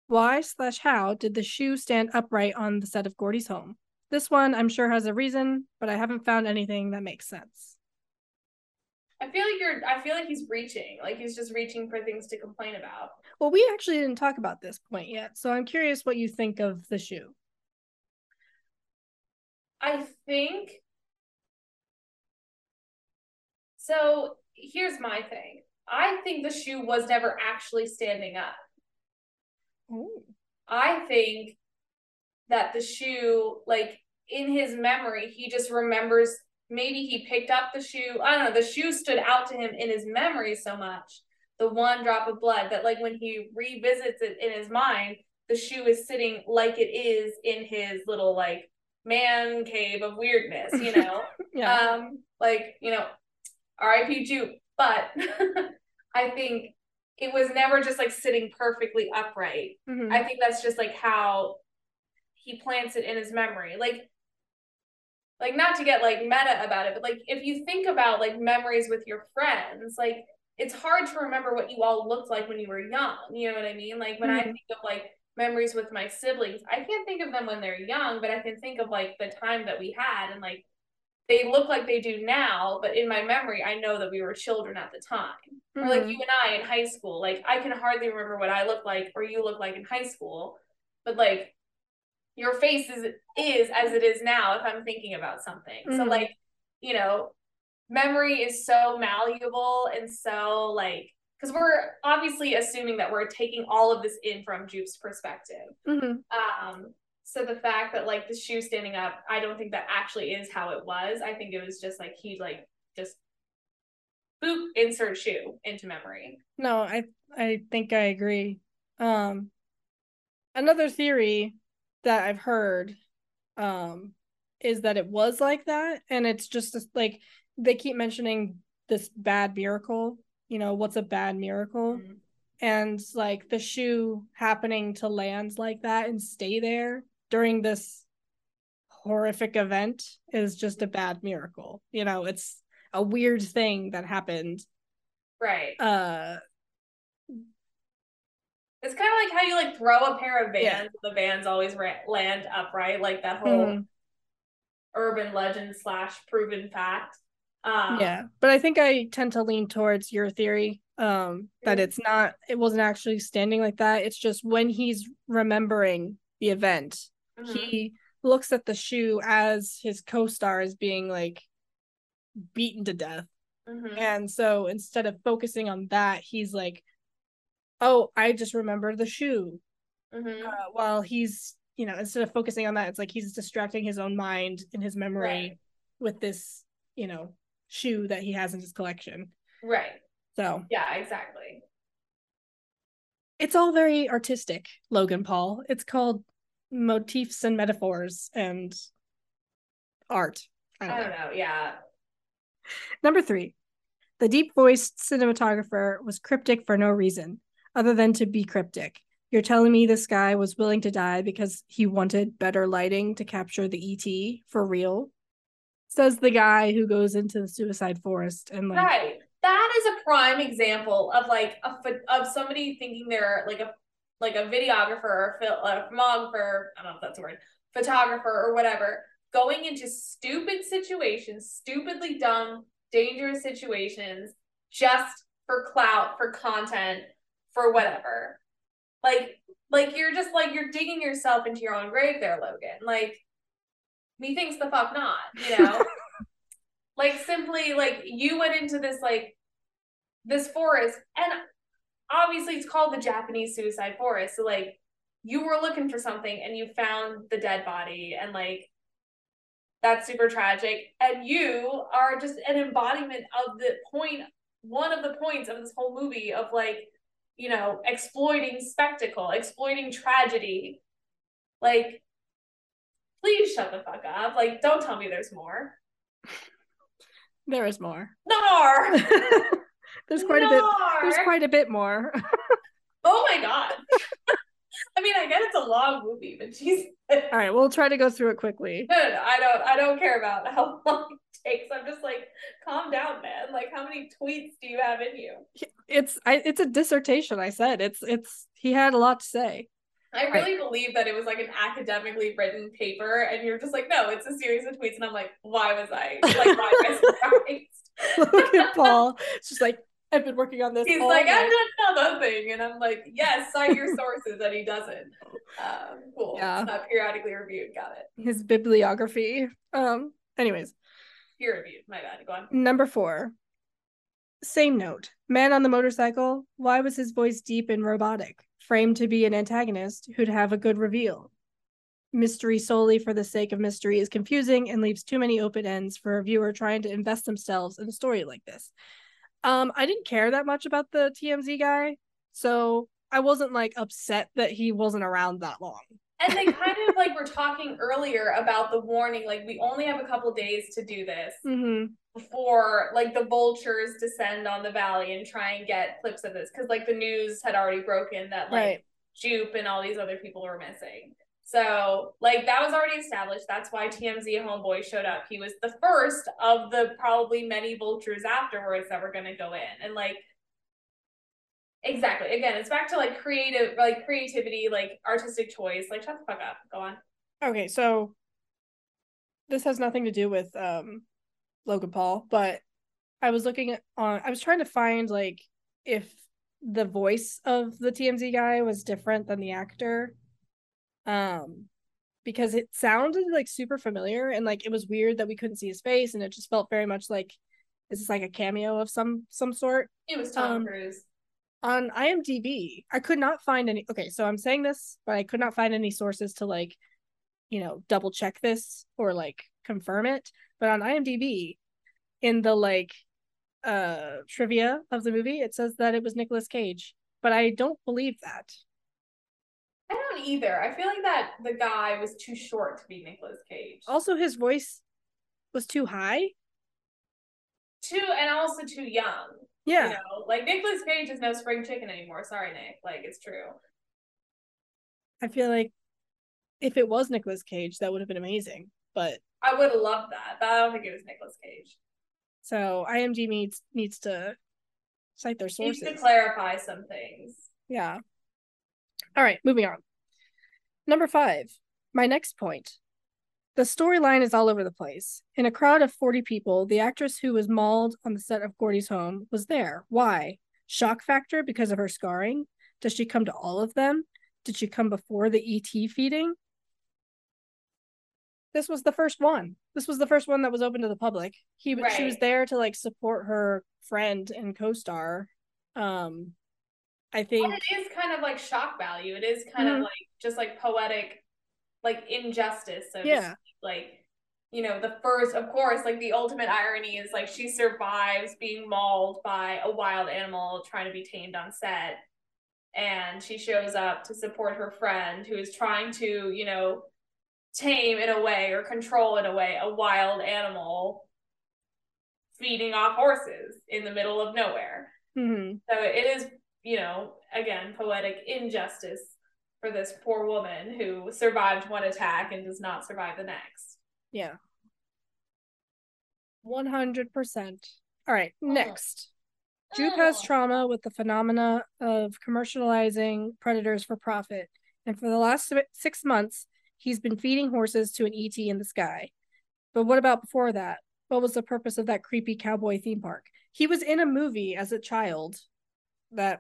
Why slash how did the shoe stand upright on the set of Gordy's home? This one I'm sure has a reason, but I haven't found anything that makes sense.
I feel like you're I feel like he's reaching. Like he's just reaching for things to complain about.
Well, we actually didn't talk about this point yet, so I'm curious what you think of the shoe.
I think so here's my thing. I think the shoe was never actually standing up. Ooh. I think that the shoe, like in his memory, he just remembers maybe he picked up the shoe. I don't know, the shoe stood out to him in his memory so much, the one drop of blood, that like when he revisits it in his mind, the shoe is sitting like it is in his little like man cave of weirdness, you know? yeah. Um, like, you know, R.I.P. Jupe. But I think it was never just like sitting perfectly upright. Mm-hmm. I think that's just like how he plants it in his memory. Like like not to get like meta about it, but like if you think about like memories with your friends, like it's hard to remember what you all looked like when you were young. You know what I mean? Like when mm-hmm. I think of like memories with my siblings, I can't think of them when they're young, but I can think of like the time that we had and like they look like they do now, but in my memory, I know that we were children at the time. Mm-hmm. Or like mm-hmm. you and I in high school, like I can hardly remember what I look like or you look like in high school, but like your face is is as it is now if I'm thinking about something. Mm-hmm. So like, you know, memory is so malleable and so like because we're obviously assuming that we're taking all of this in from Jupe's perspective. Mm-hmm. Um, so the fact that like the shoe standing up, I don't think that actually is how it was. I think it was just like he like just boop insert shoe into memory.
No, I I think I agree. Um another theory that I've heard um is that it was like that and it's just like they keep mentioning this bad miracle, you know, what's a bad miracle? Mm-hmm. And like the shoe happening to land like that and stay there during this horrific event is just a bad miracle. You know, it's a weird thing that happened.
Right. Uh it's kind of like how you like throw a pair of vans, yeah. the vans always ra- land upright, like that whole mm-hmm. urban legend slash proven fact.
Um, yeah, but I think I tend to lean towards your theory um that it's not it wasn't actually standing like that it's just when he's remembering the event mm-hmm. he looks at the shoe as his co-star is being like beaten to death mm-hmm. and so instead of focusing on that he's like oh i just remember the shoe mm-hmm. uh, while he's you know instead of focusing on that it's like he's distracting his own mind and his memory right. with this you know shoe that he has in his collection
right
so
yeah exactly
it's all very artistic logan paul it's called motifs and metaphors and art.
I don't, I don't know. know. Yeah.
Number three, the deep voiced cinematographer was cryptic for no reason other than to be cryptic. You're telling me this guy was willing to die because he wanted better lighting to capture the ET for real? Says the guy who goes into the suicide forest and like
Right. That is a prime example of like a of somebody thinking they're like a like a videographer or a filmographer, I don't know if that's a word, photographer or whatever, going into stupid situations, stupidly dumb, dangerous situations just for clout, for content, for whatever. Like, like you're just like you're digging yourself into your own grave there, Logan. Like, methinks the fuck not, you know? like simply like you went into this like this forest and obviously it's called the Japanese suicide forest. So like you were looking for something and you found the dead body and like that's super tragic. And you are just an embodiment of the point, one of the points of this whole movie of like, you know, exploiting spectacle, exploiting tragedy. Like, please shut the fuck up. Like, don't tell me there's more.
There is more.
Nar.
there's quite a bit. There's quite a bit more.
oh my god. I mean, I get it's a long movie, but she's
all right. We'll try to go through it quickly.
No, no, I don't. I don't care about how long it takes. I'm just like, calm down, man. Like, how many tweets do you have in you?
It's I. It's a dissertation. I said it's it's. He had a lot to say.
I really right. believe that it was like an academically written paper, and you're just like, no, it's a series of tweets, and I'm like, why was I like, why am I
surprised? Look at Paul. It's just like I've been working on this.
He's like, I've done nothing, and I'm like, yes, cite your sources, and he doesn't. Um, cool. Yeah. It's not periodically reviewed. Got it.
His bibliography. Um. Anyways.
Peer reviewed. My bad. Go on.
Number four. Same note. Man on the motorcycle. Why was his voice deep and robotic? framed to be an antagonist who'd have a good reveal. Mystery solely for the sake of mystery is confusing and leaves too many open ends for a viewer trying to invest themselves in a story like this. Um, I didn't care that much about the TMZ guy, so I wasn't like upset that he wasn't around that long.
And they kind of like were talking earlier about the warning, like we only have a couple days to do this.
Mm-hmm
before like the vultures descend on the valley and try and get clips of this because like the news had already broken that like right. Jupe and all these other people were missing. So like that was already established. That's why TMZ homeboy showed up. He was the first of the probably many vultures afterwards that were gonna go in. And like exactly. Again, it's back to like creative like creativity, like artistic choice. Like shut the fuck up. Go on.
Okay, so this has nothing to do with um Logan Paul, but I was looking on I was trying to find like if the voice of the TMZ guy was different than the actor. Um because it sounded like super familiar and like it was weird that we couldn't see his face and it just felt very much like is this is like a cameo of some some sort.
It was Tom um, Cruise.
On IMDb, I could not find any okay, so I'm saying this, but I could not find any sources to like, you know, double check this or like confirm it. But on IMDb, in the like uh trivia of the movie, it says that it was Nicolas Cage. But I don't believe that.
Don't either. I feel like that the guy was too short to be Nicolas Cage.
Also, his voice was too high.
Too and also too young.
Yeah.
You know, like Nicolas Cage is no spring chicken anymore. Sorry, Nick. Like it's true.
I feel like if it was Nicolas Cage, that would have been amazing. But
I would have loved that, but I don't think it was Nicolas Cage.
So IMG needs needs to cite their sources.
Needs to clarify some things.
Yeah. All right, moving on. Number five, my next point. The storyline is all over the place. In a crowd of 40 people, the actress who was mauled on the set of Gordy's home was there. Why? Shock factor because of her scarring? Does she come to all of them? Did she come before the ET feeding? this was the first one. This was the first one that was open to the public. He right. she was there to like support her friend and co-star. Um I think
it is kind of like shock value. It is kind mm-hmm. of like just like poetic like injustice. So yeah. like you know, the first of course, like the ultimate irony is like she survives being mauled by a wild animal trying to be tamed on set. And she shows up to support her friend who is trying to, you know, tame in a way or control in a way a wild animal feeding off horses in the middle of nowhere.
Mm-hmm.
So it is, you know, again, poetic injustice for this poor woman who survived one attack and does not survive the next.
Yeah. 100%. All right, oh. next. Jupe has oh. trauma with the phenomena of commercializing predators for profit. And for the last six months, He's been feeding horses to an ET in the sky. But what about before that? What was the purpose of that creepy cowboy theme park? He was in a movie as a child that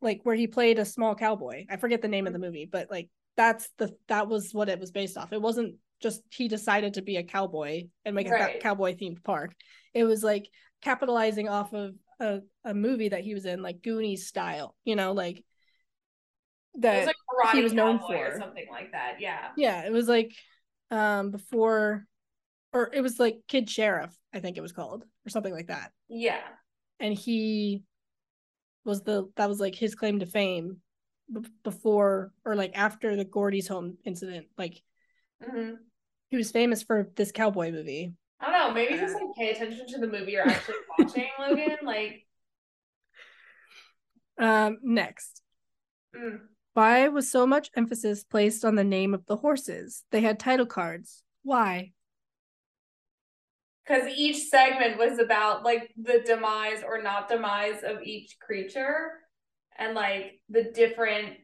like where he played a small cowboy. I forget the name of the movie, but like that's the that was what it was based off. It wasn't just he decided to be a cowboy and make right. a cowboy themed park. It was like capitalizing off of a, a movie that he was in, like Goonies style, you know, like that
was like he was known for something like that yeah
yeah it was like um before or it was like kid sheriff i think it was called or something like that
yeah
and he was the that was like his claim to fame b- before or like after the gordy's home incident like
mm-hmm.
he was famous for this cowboy movie
I don't know. know. Maybe just like pay attention to the movie you're actually watching, Logan. Like,
Um, next.
mm,
Why was so much emphasis placed on the name of the horses? They had title cards. Why?
Because each segment was about like the demise or not demise of each creature and like the different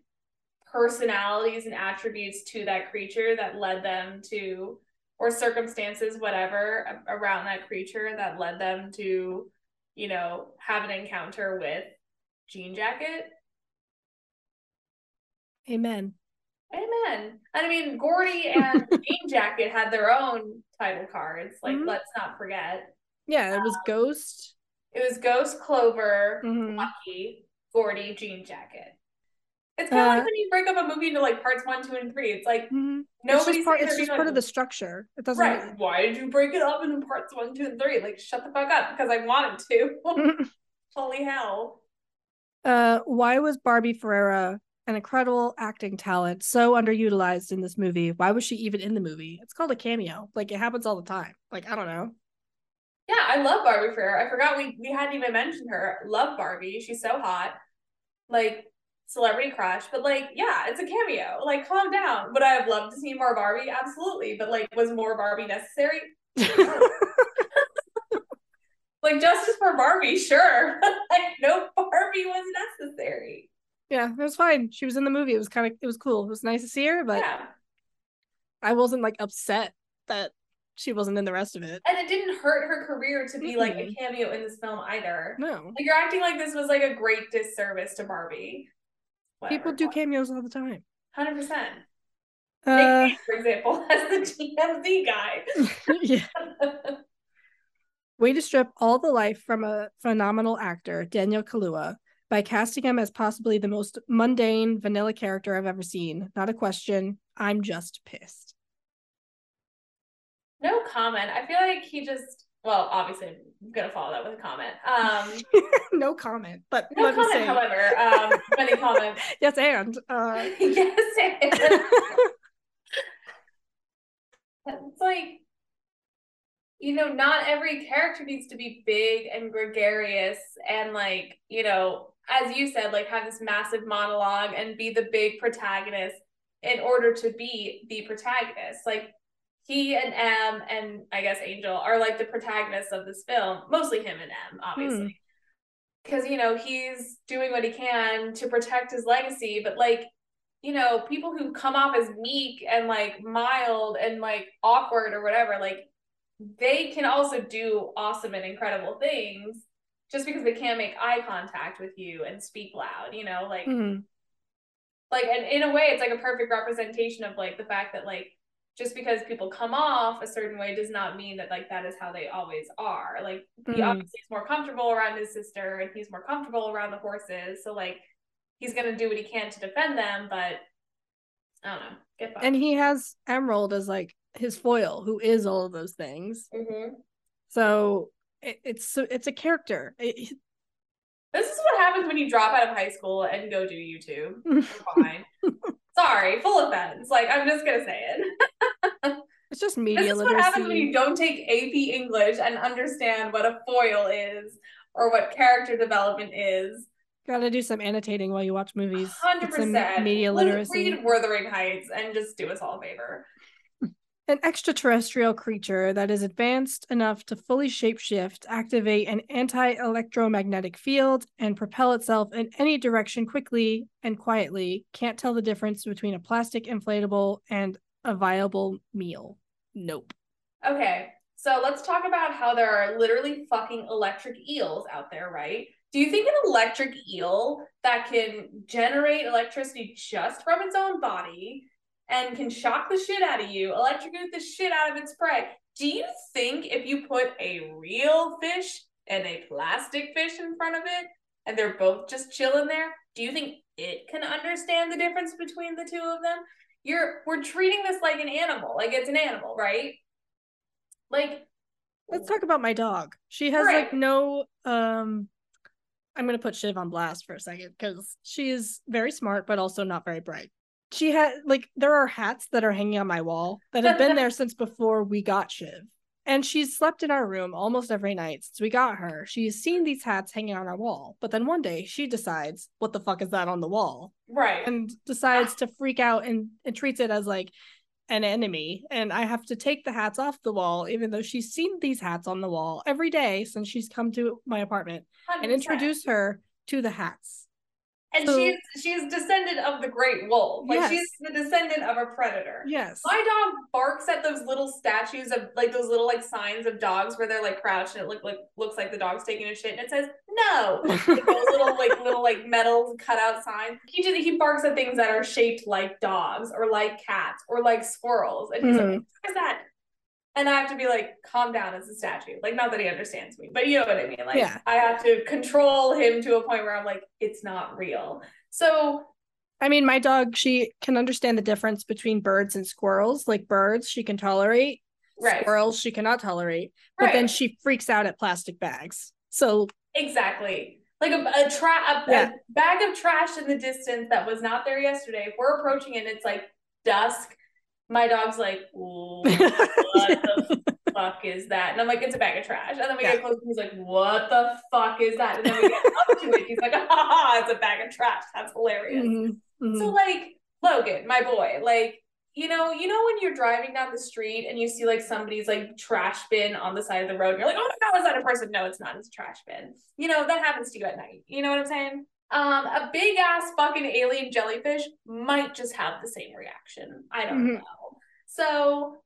personalities and attributes to that creature that led them to or circumstances whatever around that creature that led them to you know have an encounter with jean jacket
Amen.
Amen and i mean gordy and jean jacket had their own title cards like
Mhm.
let's not forget
Yeah, it was
Um,
Ghost.
It was Ghost, Clover,
Mhm.
Lucky, Gordy, Jean Jacket. It's kind of
Uh,
like when you break up a movie into like parts one, two, and three. It's like
Mhm. It's just part. It's just part of the structure. It doesn't.
right. Why did you break it up into parts one, two, and three? Like shut the fuck up because I wanted to. Holy hell!
Uh, why was Barbie Ferreira an incredible acting talent so underutilized in this movie? Why was she even in the movie? It's called a cameo. Like it happens all the time. Like I don't know.
Yeah, I love Barbie Ferreira. I forgot we we hadn't even mentioned her. Love Barbie. She's so hot. Like celebrity crush, but like yeah, it's a cameo. Like calm down. Would I have loved to see more Barbie? Absolutely, but like was more Barbie necessary? like justice for Barbie, sure. like no Barbie was necessary.
Yeah, it was fine. She was in the movie. It was kind of it was cool. It was nice to see her, but
yeah.
I wasn't like upset that she wasn't in the rest of it.
And it didn't hurt her career to be like a cameo in this film either.
No.
Like you're acting like this was like a great disservice to Barbie.
People do cameos all the time.
Hundred percent.
Uh,
Nick for example, as the TMZ guy.
yeah. Way to strip all the life from a phenomenal actor, Daniel Kaluuya, by casting him as possibly the most mundane, vanilla character I've ever seen. Not a question. I'm just pissed.
no comment. I feel like he just well, obviously I'm gonna follow that with a comment. Um
no comment, but
no
let me
comment,
say-
however. Um many comments.
yes, and uh,
yes. and- it's like you know, not every character needs to be big and gregarious and like, you know, as you said, like have this massive monologue and be the big protagonist in order to be the protagonist. Like he and Em and I guess Angel are like the protagonists of this film, mostly him and Em, obviously. Hmm. Because, you know, he's doing what he can to protect his legacy, but like, you know, people who come off as meek and like mild and like awkward or whatever, like they can also do awesome and incredible things just because they can't make eye contact with you and speak loud, you know, like
mhm.
like and in a way it's like a perfect representation of like the fact that like just because people come off a certain way does not mean that like that is how they always are. Like he
Mhm.
obviously is more comfortable around his sister and he's more comfortable around the horses. So like he's gonna do what he can to defend them, but I don't know. Get fucked.
and he has Emerald as like his foil, who is all of those things.
Mhm.
So it, it's it's a character. It-
This is what happens when you drop out of high school and go do YouTube. Fine. Sorry, full offense. Like I'm just gonna say it.
it's just media.
This is what happens when you don't take AP English and understand what a foil is or what character development is.
Got to do some annotating while you watch movies.
Hundred percent
media literacy.
Read Wuthering Heights and just do us all a favor.
An extraterrestrial creature that is advanced enough to fully shapeshift, activate an anti electromagnetic field, and propel itself in any direction quickly and quietly can't tell the difference between a plastic inflatable and a viable meal. Nope.
Okay, so let's talk about how there are literally fucking electric eels out there, right? Do you think an electric eel that can generate electricity just from its own body and can shock the shit out of you, electrocute the shit out of its prey? Do you think if you put a real fish and a plastic fish in front of it and they're both just chilling there, do you think it can understand the difference between the two of them? You're we're treating this like an animal, like it's an animal, right? Like
Let's talk about my dog. She has
Right.
like no um I'm gonna put Shiv on blast for a second because she is very smart but also not very bright. She had like there are hats that are hanging on my wall that have been there since before we got Shiv. And she's slept in our room almost every night since we got her. She's seen these hats hanging on our wall. But then one day she decides, what the fuck is that on the wall?
Right.
And decides to freak out and, and treats it as like an enemy. And I have to take the hats off the wall, even though she's seen these hats on the wall every day since she's come to my apartment
100%.
and introduce her to the hats.
And
so-
she's she's descendant of the great wolf. Like
Yes.
she's the descendant of a predator.
Yes.
My dog barks at those little statues of like those little like signs of dogs where they're like crouched and it look like looks like the dog's taking a shit and it says no. Like those little like little like metal cutout signs. He just he barks at things that are shaped like dogs or like cats or like squirrels. And he's like,
Mhm.
what is that? And I have to be like, calm down, as a statue. Like, not that he understands me, but you know what I mean. Like,
Yeah.
I have to control him to a point where I'm like, it's not real. So
I mean, my dog, she can understand the difference between birds and squirrels. Like birds, she can tolerate.
Right.
Squirrels, she cannot tolerate. But then she freaks out at plastic bags. So
Exactly. Like a, a, tra- a,
Yeah.
a bag of trash in the distance that was not there yesterday. If we're approaching it and it's like dusk, my dog's like, what the fuck is that? And I'm like, it's a bag of trash. And then we
Yeah.
get close and he's like, what the fuck is that? And then we get up to it. He's like, ha ha, it's a bag of trash. That's hilarious.
Mhm, mhm.
So like Logan, my boy, like you know, you know when you're driving down the street and you see like somebody's like trash bin on the side of the road, and you're like, oh my god, is that a person? No, it's not. It's a trash bin. You know that happens to you at night. You know what I'm saying? Um, a big ass fucking alien jellyfish might just have the same reaction. I don't
Mhm.
know. So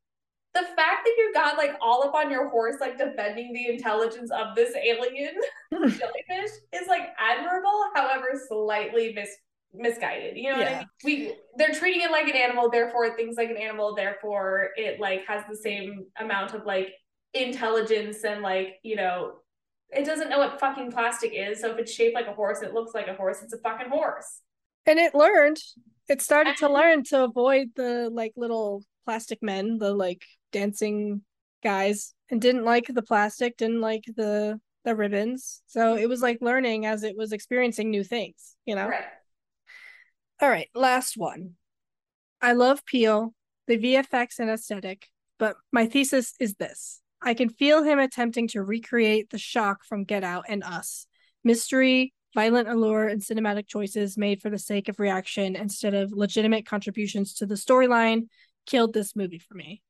the fact that you got like all up on your horse, like defending the intelligence of this alien jellyfish is like admirable, however, slightly mis misguided. You know what I mean? We they're treating it like an animal, therefore it thinks like an animal, therefore it like has the same amount of like intelligence and like, you know, it doesn't know what fucking plastic is. So if it's shaped like a horse, it looks like a horse, it's a fucking horse.
and it learned. It started to learn to avoid the like little plastic men, the like dancing guys, and didn't like the plastic, didn't like the the ribbons. So it was like learning as it was experiencing new things, you know?
Right.
All right, last one. I love Peele, the VFX and aesthetic, but my thesis is this. I can feel him attempting to recreate the shock from Get Out and Us. Mystery, violent allure, and cinematic choices made for the sake of reaction instead of legitimate contributions to the storyline killed this movie for me.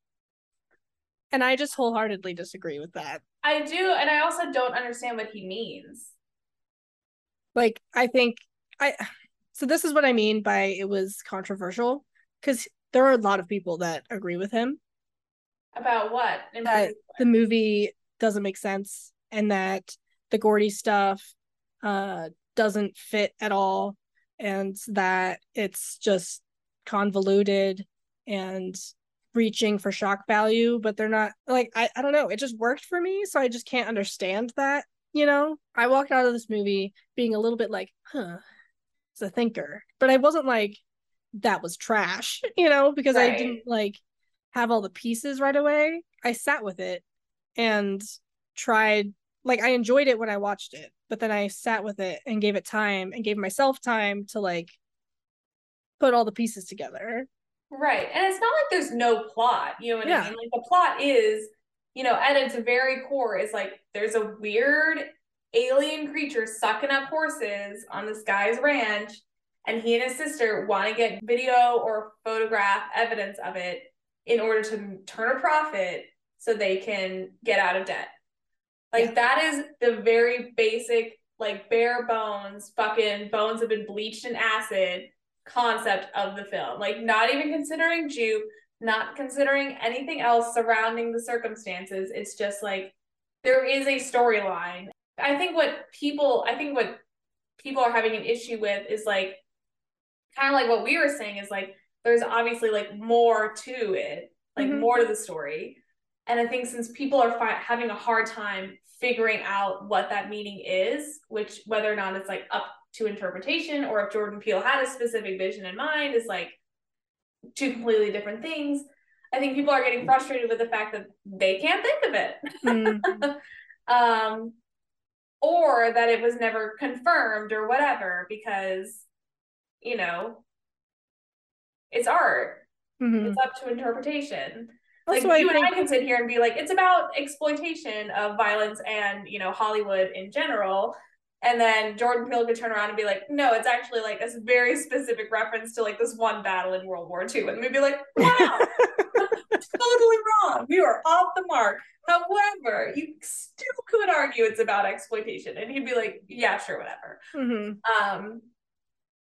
And I just wholeheartedly disagree with that.
I do, and I also don't understand what he means.
like i think i so this is what i mean by it was controversial because there are a lot of people that agree with him
About what?
That the movie doesn't make sense and that the gordy stuff uh doesn't fit at all and that it's just convoluted and reaching for shock value but they're not like I, I don't know it just worked for me so i just can't understand that you know? I walked out of this movie being a little bit like huh it's a thinker but i wasn't like that was trash you know because i didn't like have all the pieces right away i sat with it and tried like i enjoyed it when i watched it but then i sat with it and gave it time and gave myself time to like put all the pieces together
Right. And it's not like there's no plot. You know what
Yeah.
I mean? Like the plot is, you know, at its very core is like there's a weird alien creature sucking up horses on this guy's ranch, and he and his sister want to get video or photograph evidence of it in order to turn a profit so they can get out of debt. Like
Yeah.
that is the very basic, like bare bones, fucking bones have been bleached in acid concept of the film. Like not even considering Jupe, not considering anything else surrounding the circumstances. It's just like there is a storyline. I think what people I think what people are having an issue with is like kind of like what we were saying is like there's obviously like more to it, like
Mhm.
more to the story. And I think since people are fi- having a hard time figuring out what that meaning is, which whether or not it's like up to interpretation or if Jordan Peele had a specific vision in mind is like two completely different things. I think people are getting frustrated with the fact that they can't think of it.
Mm,
um or that it was never confirmed or whatever because you know it's art
mhm.
it's up to interpretation Like
Also, I
you
think-
and I can sit here and be like, it's about exploitation of violence and you know Hollywood in general. And then Jordan Peele could turn around and be like, no, it's actually like this very specific reference to like this one battle in World War II. And we'd be like, wow, totally wrong. We were off the mark. However, you still could argue it's about exploitation. And he'd be like, yeah, sure, whatever.
Mhm.
Um,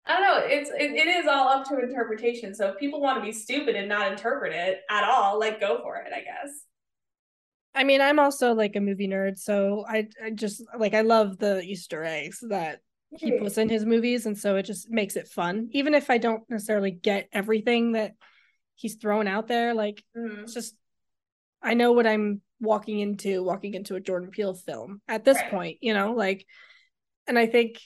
I don't know. It's it, it is all up to interpretation. So if people want to be stupid and not interpret it at all, like go for it, I guess.
I mean, I'm also like a movie nerd, so I I just like I love the Easter eggs that he puts in his movies, and so it just makes it fun. Even if I don't necessarily get everything that he's thrown out there, like
Mhm.
it's just I know what I'm walking into, walking into a Jordan Peele film at this
Right.
point, you know, like and I think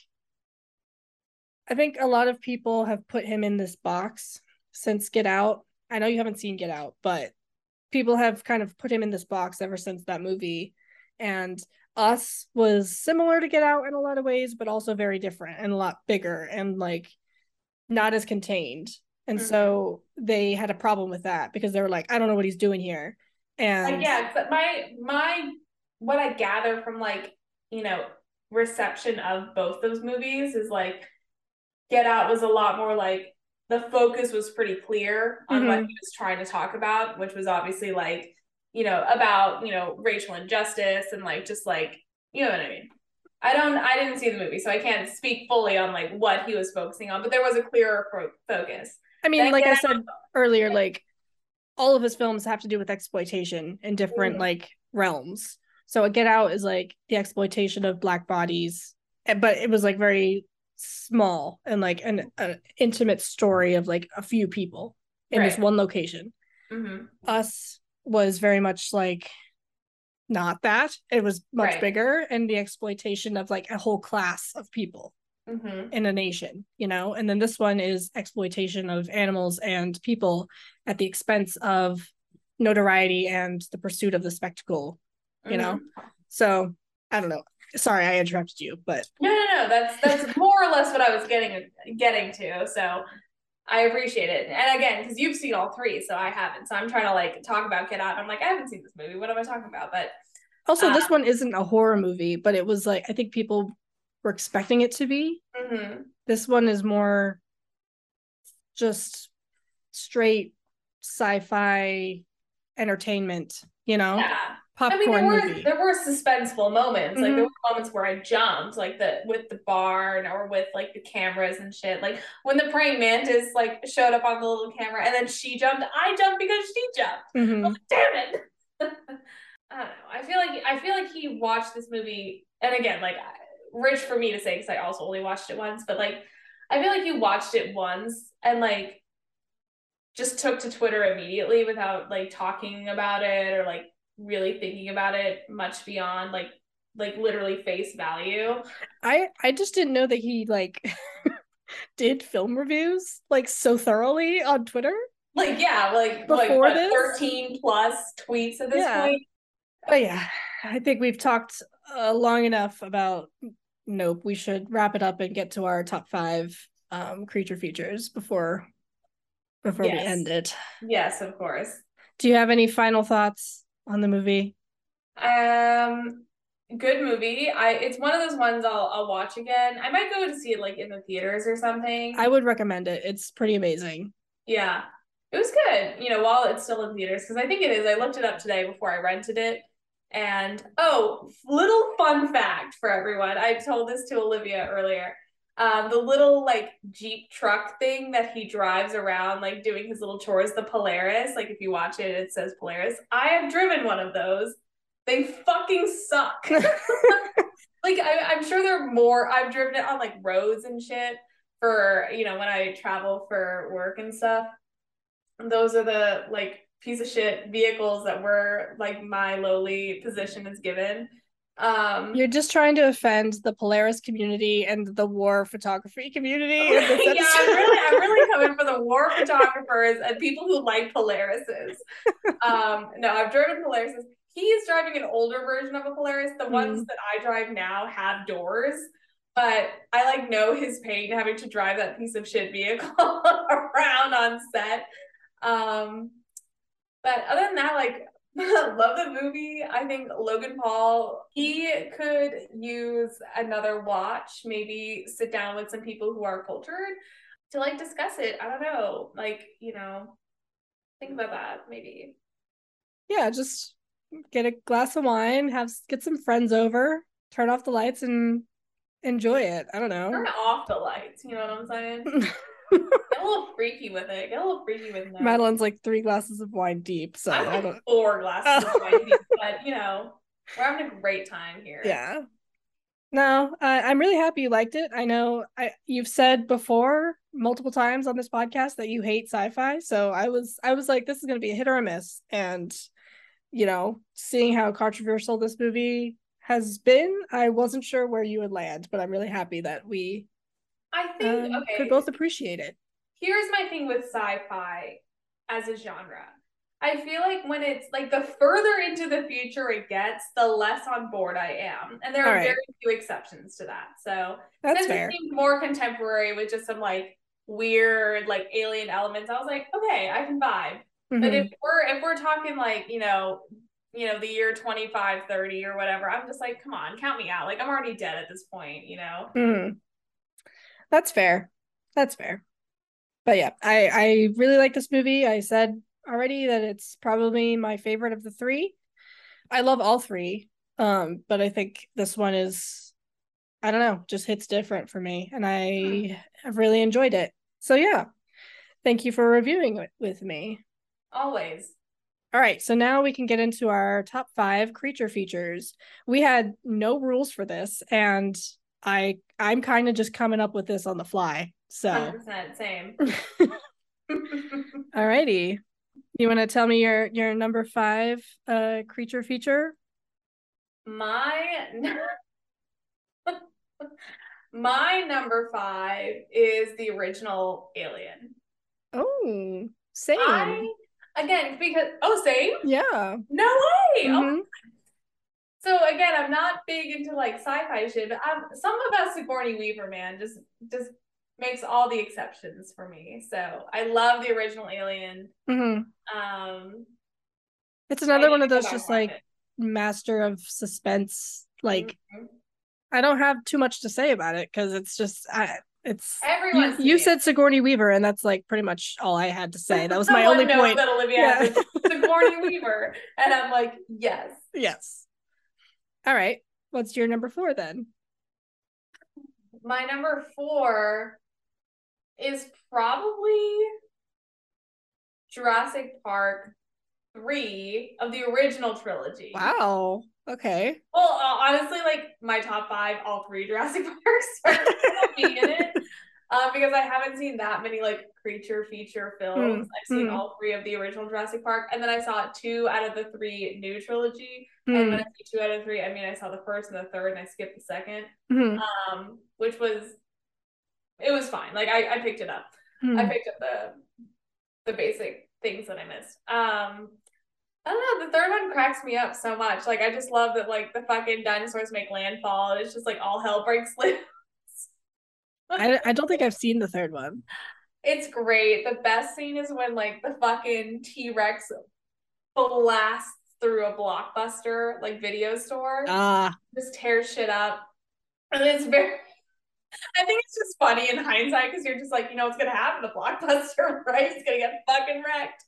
I think a lot of people have put him in this box since Get Out. I know you haven't seen Get Out, but people have kind of put him in this box ever since that movie. And Us was similar to Get Out in a lot of ways, but also very different and a lot bigger and like not as contained. And
Mhm.
so they had a problem with that because they were like, I don't know what he's doing here. And
Like, yeah, but my my what I gather from like you know reception of both those movies is like Get Out was a lot more like the focus was pretty clear on what
Mhm.
he was trying to talk about, which was obviously like you know about you know racial injustice and like just like you know what I mean. I don't I didn't see the movie, so I can't speak fully on like what he was focusing on, but there was a clearer fo- focus.
I mean,
Then
like I said earlier, like all of his films have to do with exploitation in different
Mhm.
like realms. So a Get Out is like the exploitation of black bodies, eh, but it was like very small and like an, an intimate story of like a few people in this one location.
hmm
Us was very much like not that. It was much
Right.
bigger and the exploitation of like a whole class of people
hmm
in a nation, you know? And then this one is exploitation of animals and people at the expense of notoriety and the pursuit of the spectacle, you know? So I don't know. Sorry, I interrupted you, but
No, no, no. That's that's more or less what I was getting getting to. So I appreciate it. And again, because you've seen all three, so I haven't. So I'm trying to like talk about Get Out. I'm like, I haven't seen this movie. What am I talking about? But
also this
Uh,
one isn't a horror movie, but it was like I think people were expecting it to be.
mhm.
This one is more just straight sci-fi entertainment, you know?
yeah.
Popcorn
I mean, there were
movie.
there were suspenseful moments. Like
Mhm.
there were moments where I jumped, like the with the barn or with like the cameras and shit. Like when the praying mantis like showed up on the little camera and then she jumped, I jumped because she jumped.
Mhm.
Oh, damn it. I don't know. I feel like I feel like he watched this movie, and again, like rich for me to say because I also only watched it once, but like I feel like you watched it once and like just took to Twitter immediately without like talking about it or like really thinking about it much beyond like like literally face value.
I I just didn't know that he like did film reviews like so thoroughly on Twitter.
Like yeah, like like
Before
what,
this?
13 plus tweets at this
Yeah.
point.
But yeah, I think we've talked uh, long enough about Nope. We should wrap it up and get to our top five um creature features before before we end it.
Yes, of course.
Do you have any final thoughts on the movie?
Um, good movie. I it's one of those ones I'll I'll watch again. I might go to see it like in the theaters or something.
I would recommend it. It's pretty amazing.
yeah, it was good. You know, while it's still in theaters because I think it is. I looked it up today before I rented it. And oh, little fun fact for everyone. I told this to Olivia earlier. Um, the little like Jeep truck thing that he drives around, like doing his little chores, the Polaris. Like if you watch it, it says Polaris. I have driven one of those. They fucking suck. like I, I'm sure there are more. I've driven it on like roads and shit for you know when I travel for work and stuff. And those are the like piece of shit vehicles that were like my lowly position is given. Um
You're just trying to offend the Polaris community and the war photography community.
yeah, I'm really, I'm really coming for the war photographers and people who like Polarises. Um, no, I've driven Polarises. He is driving an older version of a Polaris. The ones
Mm.
that I drive now have doors, but I like know his pain having to drive that piece of shit vehicle around on set. Um, But other than that, like love the movie. I think Logan Paul, he could use another watch, maybe sit down with some people who are cultured to like discuss it. I don't know. Like, you know, think about that maybe.
Yeah, just get a glass of wine, have get some friends over, turn off the lights and enjoy it. I don't know.
Turn off the lights, you know what I'm saying? Get a little freaky with it. Get a little freaky with it.
Madeline's like three glasses of wine deep, so
I'm
I don't.
four glasses of wine deep, but you know, we're having a great time here.
Yeah. No, I I'm really happy you liked it. I know I you've said before multiple times on this podcast that you hate sci-fi, so I was I was like, this is gonna be a hit or a miss, and you know, seeing how controversial this movie has been, I wasn't sure where you would land, but I'm really happy that we
I think
um,
okay.
could both appreciate it.
here's my thing with sci-fi as a genre. I feel like when it's like the further into the future it gets, the less on board I am. And there are
right.
very few exceptions to that. So
That's
since
fair.
it seemed more contemporary with just some like weird like alien elements, I was like, okay, I can vibe. But
Mhm.
if we're if we're talking like, you know, you know, the year 25, 30 or whatever, I'm just like, come on, count me out. Like I'm already dead at this point, you know?
Mhm. That's fair. That's fair. But yeah, I I really like this movie. I said already that it's probably my favorite of the three. I love all three. Um, but I think this one is I don't know, just hits different for me and I have really enjoyed it. So yeah. Thank you for reviewing it with me.
Always.
All right, so now we can get into our top five creature features. We had no rules for this, and I I'm kind of just coming up with this on the fly. So,
100% same.
all righty, you want to tell me your your number five uh creature feature?
My my number five is the original Alien.
Oh, same.
I again because oh same
Yeah.
no way. Oh,
Mhm.
So again, I'm not big into like sci-fi shit, but I'm some about Sigourney Weaver, man, just just makes all the exceptions for me. So I love the original Alien.
Mhm.
Um,
It's another one of those just like
it.
master of suspense. Like
Mhm.
I don't have too much to say about it because it's just I it's
Everyone's
you, you said. Sigourney Weaver, and that's like pretty much all I had to say. That was my only point.
that Olivia
Yeah.
Sigourney Weaver, and I'm like, yes.
yes. All right. What's your number four then?
My number four is probably Jurassic Park three of the original trilogy.
Wow. Okay.
Well, uh, honestly, like my top five, all three Jurassic Parks are be in it. Uh, because I haven't seen that many like creature feature films. I've seen
mm.
all three of the original Jurassic Park, and then I saw two out of the three new trilogy. And
Hmm.
when I say two out of three, I mean I saw the first and the third, and I skipped the second.
Mhm.
Um, which was it was fine. Like I, I picked it up. I
Mhm.
picked up the the basic things that I missed. Um, I don't know. The third one cracks me up so much. Like I just love that like the fucking dinosaurs make landfall, and it's just like all hell breaks loose.
I, I don't think I've seen the third one.
It's great. The best scene is when like the fucking T Rex blasts through a blockbuster like video store,
Ah,
just tears shit up, and it's very. I think it's just funny in hindsight because you're just like, you know what's gonna happen to Blockbuster, right? It's gonna get fucking wrecked.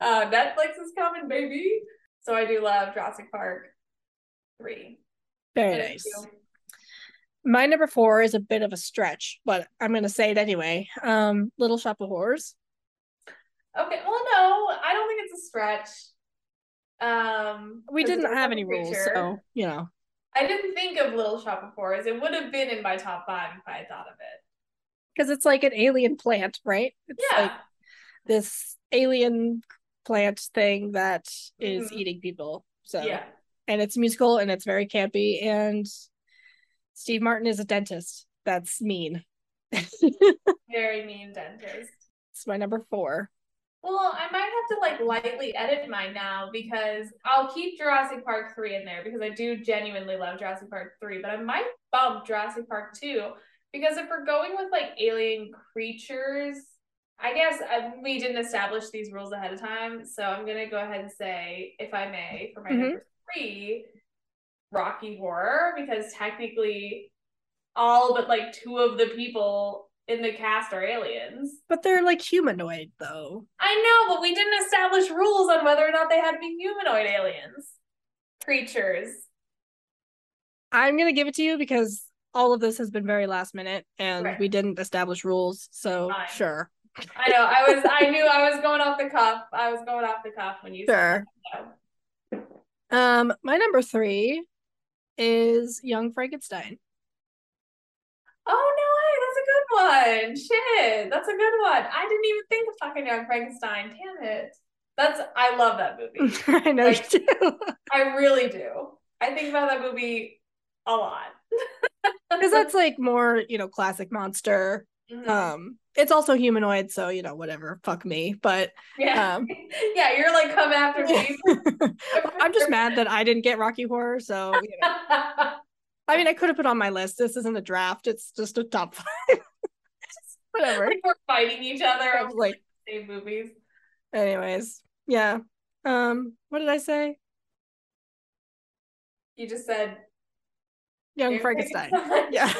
Uh, Netflix is coming, baby. So I do love Jurassic Park three.
very
And
nice. My number four is a bit of a stretch, but I'm gonna say it anyway. Um, Little Shop of Horrors.
Okay, well, no, I don't think it's a stretch. Um,
we didn't have any rules,
creature.
so you know.
I didn't think of Little Shop of Horrors. It would have been in my top five if I had thought of it.
Because it's like an alien plant, right? It's
Yeah.
like this alien plant thing that is
Mhm.
eating people. So
Yeah.
and it's musical and it's very campy and Steve Martin is a dentist. That's mean.
Very mean dentist.
it's my number four.
Well, I might have to like lightly edit mine now because I'll keep Jurassic Park 3 in there because I do genuinely love Jurassic Park 3, but I might bump Jurassic Park 2 because if we're going with like alien creatures, I guess uh, we didn't establish these rules ahead of time, so I'm gonna go ahead and say, if I may, for my
Mhm.
number three, Rocky Horror, because technically, all but like two of the people in the cast are aliens.
But they're like humanoid though.
I know, but we didn't establish rules on whether or not they had to be humanoid aliens, creatures.
I'm gonna give it to you because all of this has been very last minute and
Right.
we didn't establish rules. So
Fine.
sure.
I know. I was. I knew I was going off the cuff. I was going off the cuff when you
Sure.
said that. so.
Um, my number three is Young Frankenstein.
Oh no that's a good one. Shit, that's a good one. I didn't even think of fucking Young Frankenstein. Damn it. That's I love that movie.
I know
Like-
you do.
I really do. I think about that movie a lot.
Because that's like more, you know, classic monster.
Mhm.
Um, it's also humanoid, so you know, whatever. Fuck me. But
yeah.
um
yeah, you're like come after me.
I'm just mad that I didn't get Rocky Horror. So you know. I mean I could have put on my list. This isn't a draft, it's just a top five. whatever.
like we're fighting each other
like,
same movies.
anyways. Yeah. Um, what did I say?
You just said
Young
Young
Frankenstein.
Frankenstein.
Yeah.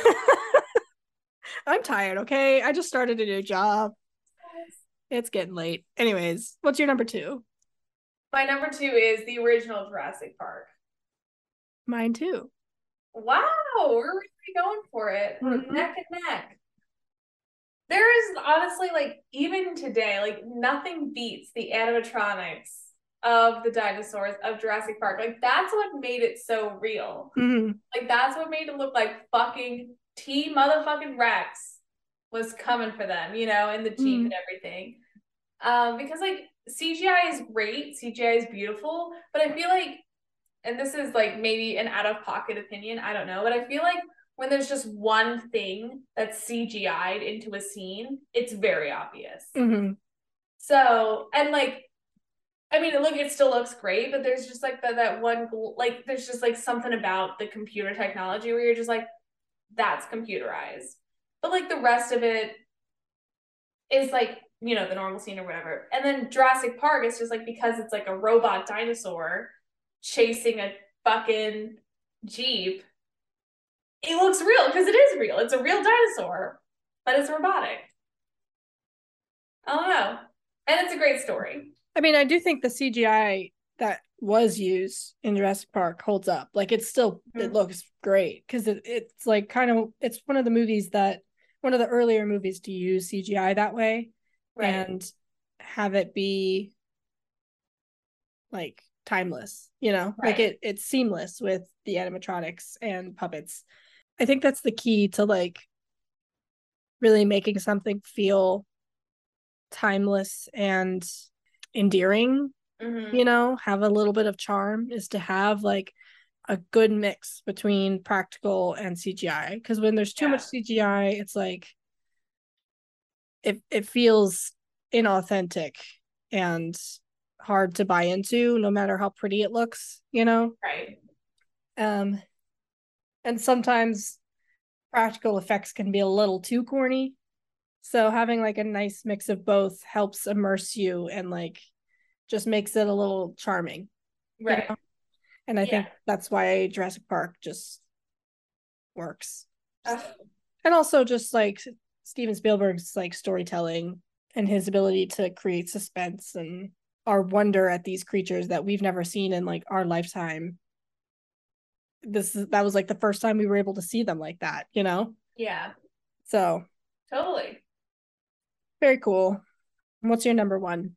I'm tired, okay? I just started a new job. It's getting late. Anyways, what's your number two?
My number two is the original Jurassic Park.
Mine too.
Wow, we're really going for it.
Mhm.
neck and neck. There is honestly like even today, like nothing beats the animatronics of the dinosaurs of Jurassic Park. Like that's what made it so real.
Mhm.
Like that's what made it look like fucking T motherfucking Rex was coming for them, you know, in the Jeep
Mhm.
and everything. Um, because like CGI is great, CGI is beautiful, but I feel like, and this is like maybe an out of pocket opinion, I don't know, but I feel like when there's just one thing that's CGI'd into a scene, it's very obvious.
Mhm.
So, and like, I mean, look, it still looks great, but there's just like the, that one, like, there's just like something about the computer technology where you're just like, that's computerized. But like the rest of it is like, you know, the normal scene or whatever. And then Jurassic Park is just like, because it's like a robot dinosaur chasing a fucking Jeep, it looks real because it is real. It's a real dinosaur, but it's robotic. I don't know. And it's a great story.
I mean, I do think the CGI that was used in Jurassic Park holds up. Like it's still it
Mhm.
looks great because it, it's like kind of it's one of the movies that one of the earlier movies to use CGI that way and have it be like timeless, you know? Like it it's seamless with the animatronics and puppets. I think that's the key to like really making something feel timeless and endearing
Mhm.
you know, have a little bit of charm is to have like a good mix between practical and CGI. Because when there's too much CGI, it's like it it feels inauthentic and hard to buy into, no matter how pretty it looks, you know.
Right.
Um, and sometimes practical effects can be a little too corny. So having like a nice mix of both helps immerse you and like just makes it a little charming.
Right.
know? And I think that's why Jurassic Park just works. And also just like Steven Spielberg's like storytelling and his ability to create suspense and our wonder at these creatures that we've never seen in like our lifetime. This is that was like the first time we were able to see them like that, you know?
Yeah.
So
Totally.
very cool. What's your number one?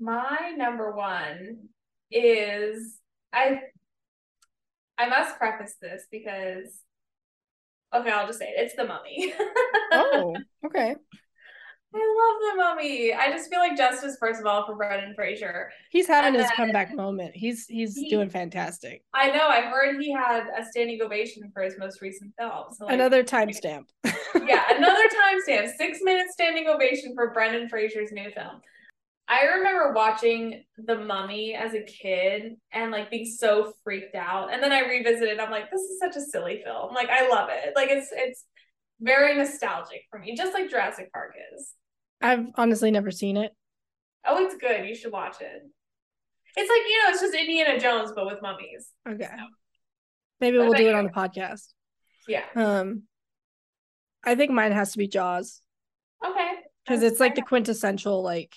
My number one is I I must preface this because okay, I'll just say it. It's the mummy.
Oh, okay.
I love the mummy. I just feel like justice, first of all, for Brendan Fraser.
He's having
And
his
then-
comeback moment. He's he's
He-
doing fantastic.
I know, I heard he had a standing ovation for his most recent film. So like,
Another timestamp.
yeah, another timestamp. Six minutes standing ovation for Brendan Fraser's new film. I remember watching The Mummy as a kid and like being so freaked out. And then I revisited. I'm like, this is such a silly film. Like I love it. Like it's it's very nostalgic for me, just like Jurassic Park is.
I've honestly never seen it.
Oh, it's good. You should watch it. It's like, you know, it's just Indiana Jones, but with mummies.
Okay.
So.
Maybe
What
we'll do it on the podcast.
Yeah.
Um I think mine has to be Jaws
Okay.
because it's like the quintessential like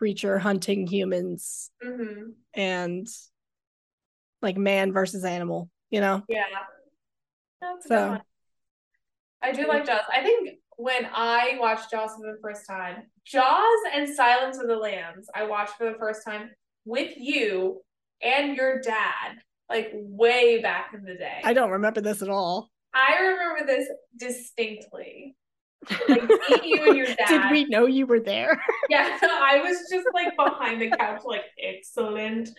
creature hunting humans
Mhm.
and like man versus animal, you know?
Yeah. That's
So-
I do like Jaws. I think when I watched Jaws for the first time, Jaws and Silence of the Lambs, I watched for the first time with you and your dad, like way back in the day.
I don't remember this at all.
I remember this distinctly. Like me, you and your dad.
Did we know you were there?
Yeah, I was just like behind the couch, like excellent.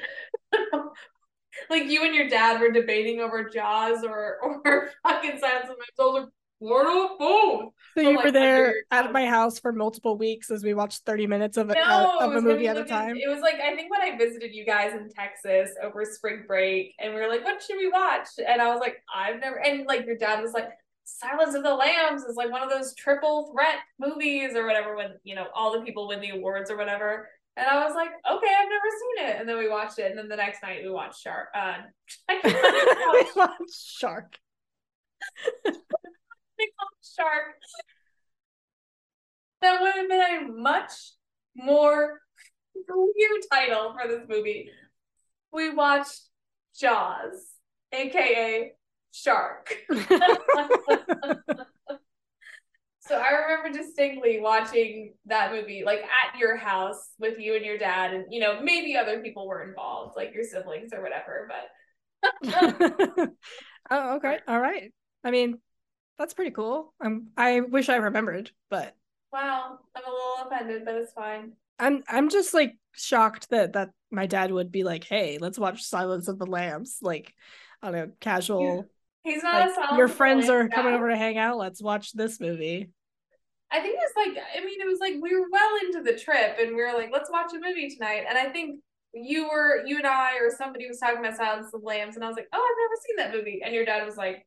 like you and your dad were debating over Jaws or or fucking Silence of the Lambs. I was like, what are both?
So you
like,
were there at my house for multiple weeks as we watched 30 minutes of a,
No,
uh,
it
of a movie at a time.
it was like I think when I visited you guys in Texas over spring break, and we were like, "What should we watch?" And I was like, "I've never." And like your dad was like, "Silence of the Lambs" is like one of those triple threat movies or whatever. When you know all the people win the awards or whatever. And I was like, "Okay, I've never seen it." And then we watched it, and then the next night we watched Shark. Uh,
we watched Shark.
Shark. That would have been a much more clear title for this movie. We watched Jaws, aka Shark. So I remember distinctly watching that movie, like at your house with you and your dad, and you know, maybe other people were involved, like your siblings or whatever, but
oh, okay. All right. I mean, that's pretty cool. I'm I wish I remembered, but
wow, I'm a little offended, but it's fine.
I'm I'm just like shocked that that my dad would be like, "Hey, let's watch Silence of the Lambs." Like on a casual
He's not
like your friends are
Lambs
coming over to hang out, let's watch this movie.
I think it was like, I mean, it was like we were well into the trip and we were like, let's watch a movie tonight. And I think you were, you and I, or somebody was talking about Silence of the Lambs, and I was like, oh, I've never seen that movie. And your dad was like,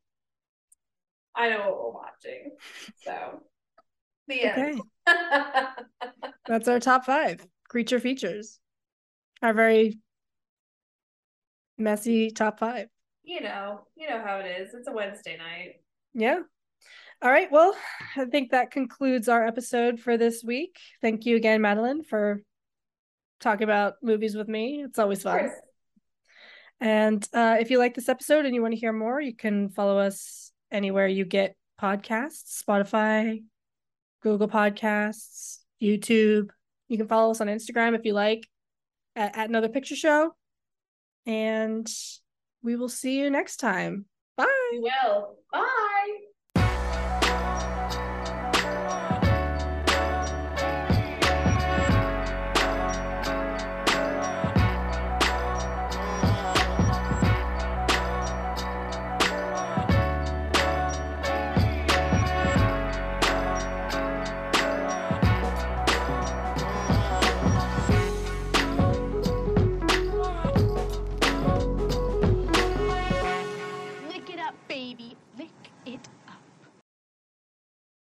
I know what we're watching. So, the end.
Okay. That's our top 5 creature features. Our very messy top 5.
You know, you know how it is. It's a Wednesday night.
Yeah. All right. Well, I think that concludes our episode for this week. Thank you again, Madeline, for talking about movies with me. It's always
Of
fun.
course.
And uh, if you like this episode and you want to hear more, you can follow us anywhere you get podcasts Spotify, Google Podcasts, YouTube. You can follow us on Instagram if you like at, at Another Picture Show. And we will see you next time. Bye.
We will. Bye.